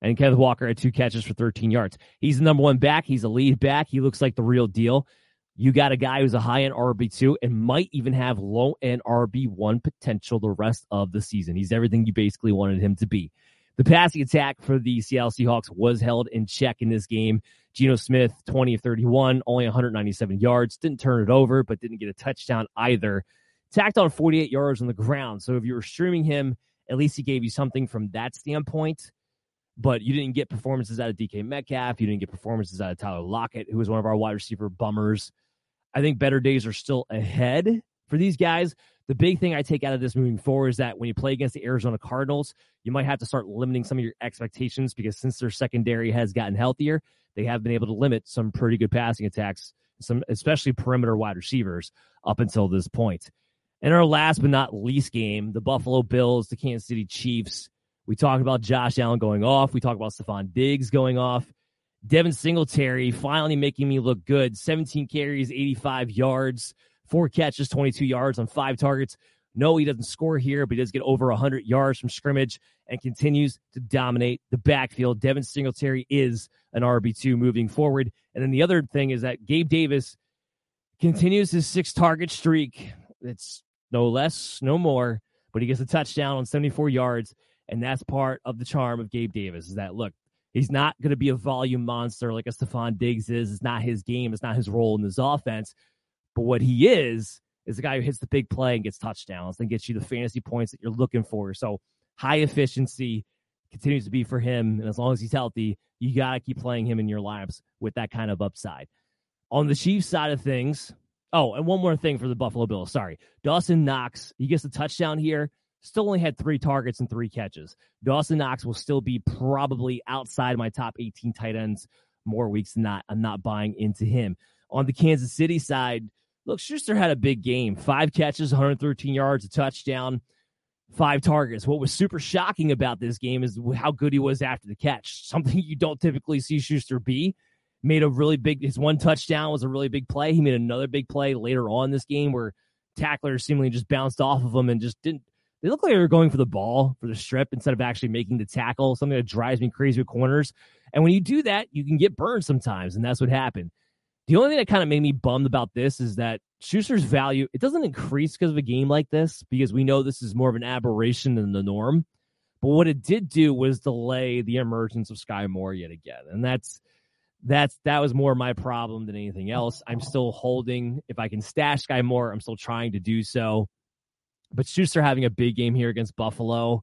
And Kenneth Walker had two catches for 13 yards. He's the number one back. He's a lead back. He looks like the real deal. You got a guy who's a high end RB2 and might even have low end RB1 potential the rest of the season. He's everything you basically wanted him to be. The passing attack for the Seattle Seahawks was held in check in this game. Geno Smith, 20 of 31, only 197 yards, didn't turn it over, but didn't get a touchdown either. Tacked on 48 yards on the ground. So if you were streaming him, at least he gave you something from that standpoint. But you didn't get performances out of DK Metcalf. You didn't get performances out of Tyler Lockett, who was one of our wide receiver bummers. I think better days are still ahead for these guys. The big thing I take out of this moving forward is that when you play against the Arizona Cardinals, you might have to start limiting some of your expectations because since their secondary has gotten healthier, they have been able to limit some pretty good passing attacks, some especially perimeter wide receivers up until this point. In our last but not least game, the Buffalo Bills, the Kansas City Chiefs. We talked about Josh Allen going off. We talked about Stefon Diggs going off. Devin Singletary finally making me look good. 17 carries, 85 yards, four catches, 22 yards on five targets. No, he doesn't score here, but he does get over 100 yards from scrimmage and continues to dominate the backfield. Devin Singletary is an RB2 moving forward. And then the other thing is that Gabe Davis continues his six target streak. It's no less, no more, but he gets a touchdown on 74 yards. And that's part of the charm of Gabe Davis is that, look, he's not going to be a volume monster like a Stefon Diggs is. It's not his game. It's not his role in this offense. But what he is, is the guy who hits the big play and gets touchdowns and gets you the fantasy points that you're looking for. So high efficiency continues to be for him. And as long as he's healthy, you got to keep playing him in your lineups with that kind of upside. On the Chiefs side of things, oh, and one more thing for the Buffalo Bills. Sorry. Dawson Knox, he gets a touchdown here. Still only had three targets and three catches. Dawson Knox will still be probably outside my top 18 tight ends more weeks than not. I'm not buying into him. On the Kansas City side, look, Schuster had a big game. Five catches, 113 yards, a touchdown, five targets. What was super shocking about this game is how good he was after the catch. Something you don't typically see Schuster be. Made a really big, his one touchdown was a really big play. He made another big play later on this game where tacklers seemingly just bounced off of him and just didn't they look like they were going for the ball for the strip instead of actually making the tackle, something that drives me crazy with corners. And when you do that, you can get burned sometimes, and that's what happened. The only thing that kind of made me bummed about this is that Schuster's value, it doesn't increase because of a game like this, because we know this is more of an aberration than the norm. But what it did do was delay the emergence of Sky Moore yet again. And that's that's that was more my problem than anything else. I'm still holding. If I can stash Sky Moore, I'm still trying to do so. But Schuster having a big game here against Buffalo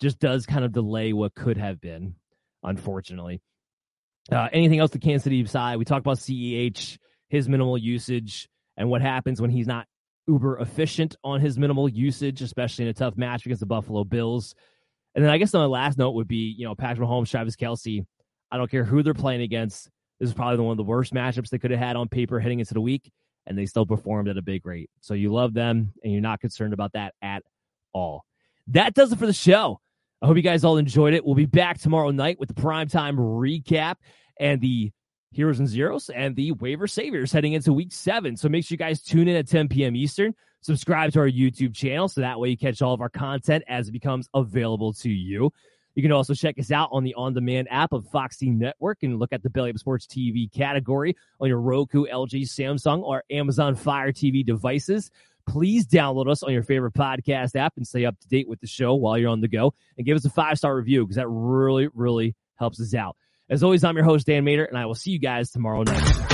just does kind of delay what could have been, unfortunately. Uh, anything else to Kansas City side? We talked about CEH, his minimal usage, and what happens when he's not uber efficient on his minimal usage, especially in a tough match against the Buffalo Bills. And then I guess on the last note would be, you know, Patrick Mahomes, Travis Kelce. I don't care who they're playing against. This is probably one of the worst matchups they could have had on paper heading into the week and they still performed at a big rate. So you love them and you're not concerned about that at all. That does it for the show. I hope you guys all enjoyed it. We'll be back tomorrow night with the primetime recap and the heroes and zeros and the waiver saviors heading into week seven. So make sure you guys tune in at 10 p.m. Eastern. Subscribe to our YouTube channel so that way you catch all of our content as it becomes available to you. You can also check us out on the on demand app of Foxy Network and look at the Belly Up Sports TV category on your Roku, LG, Samsung, or Amazon Fire TV devices. Please download us on your favorite podcast app and stay up to date with the show while you're on the go and give us a five star review because that really, really helps us out. As always, I'm your host, Dan Mater, and I will see you guys tomorrow night.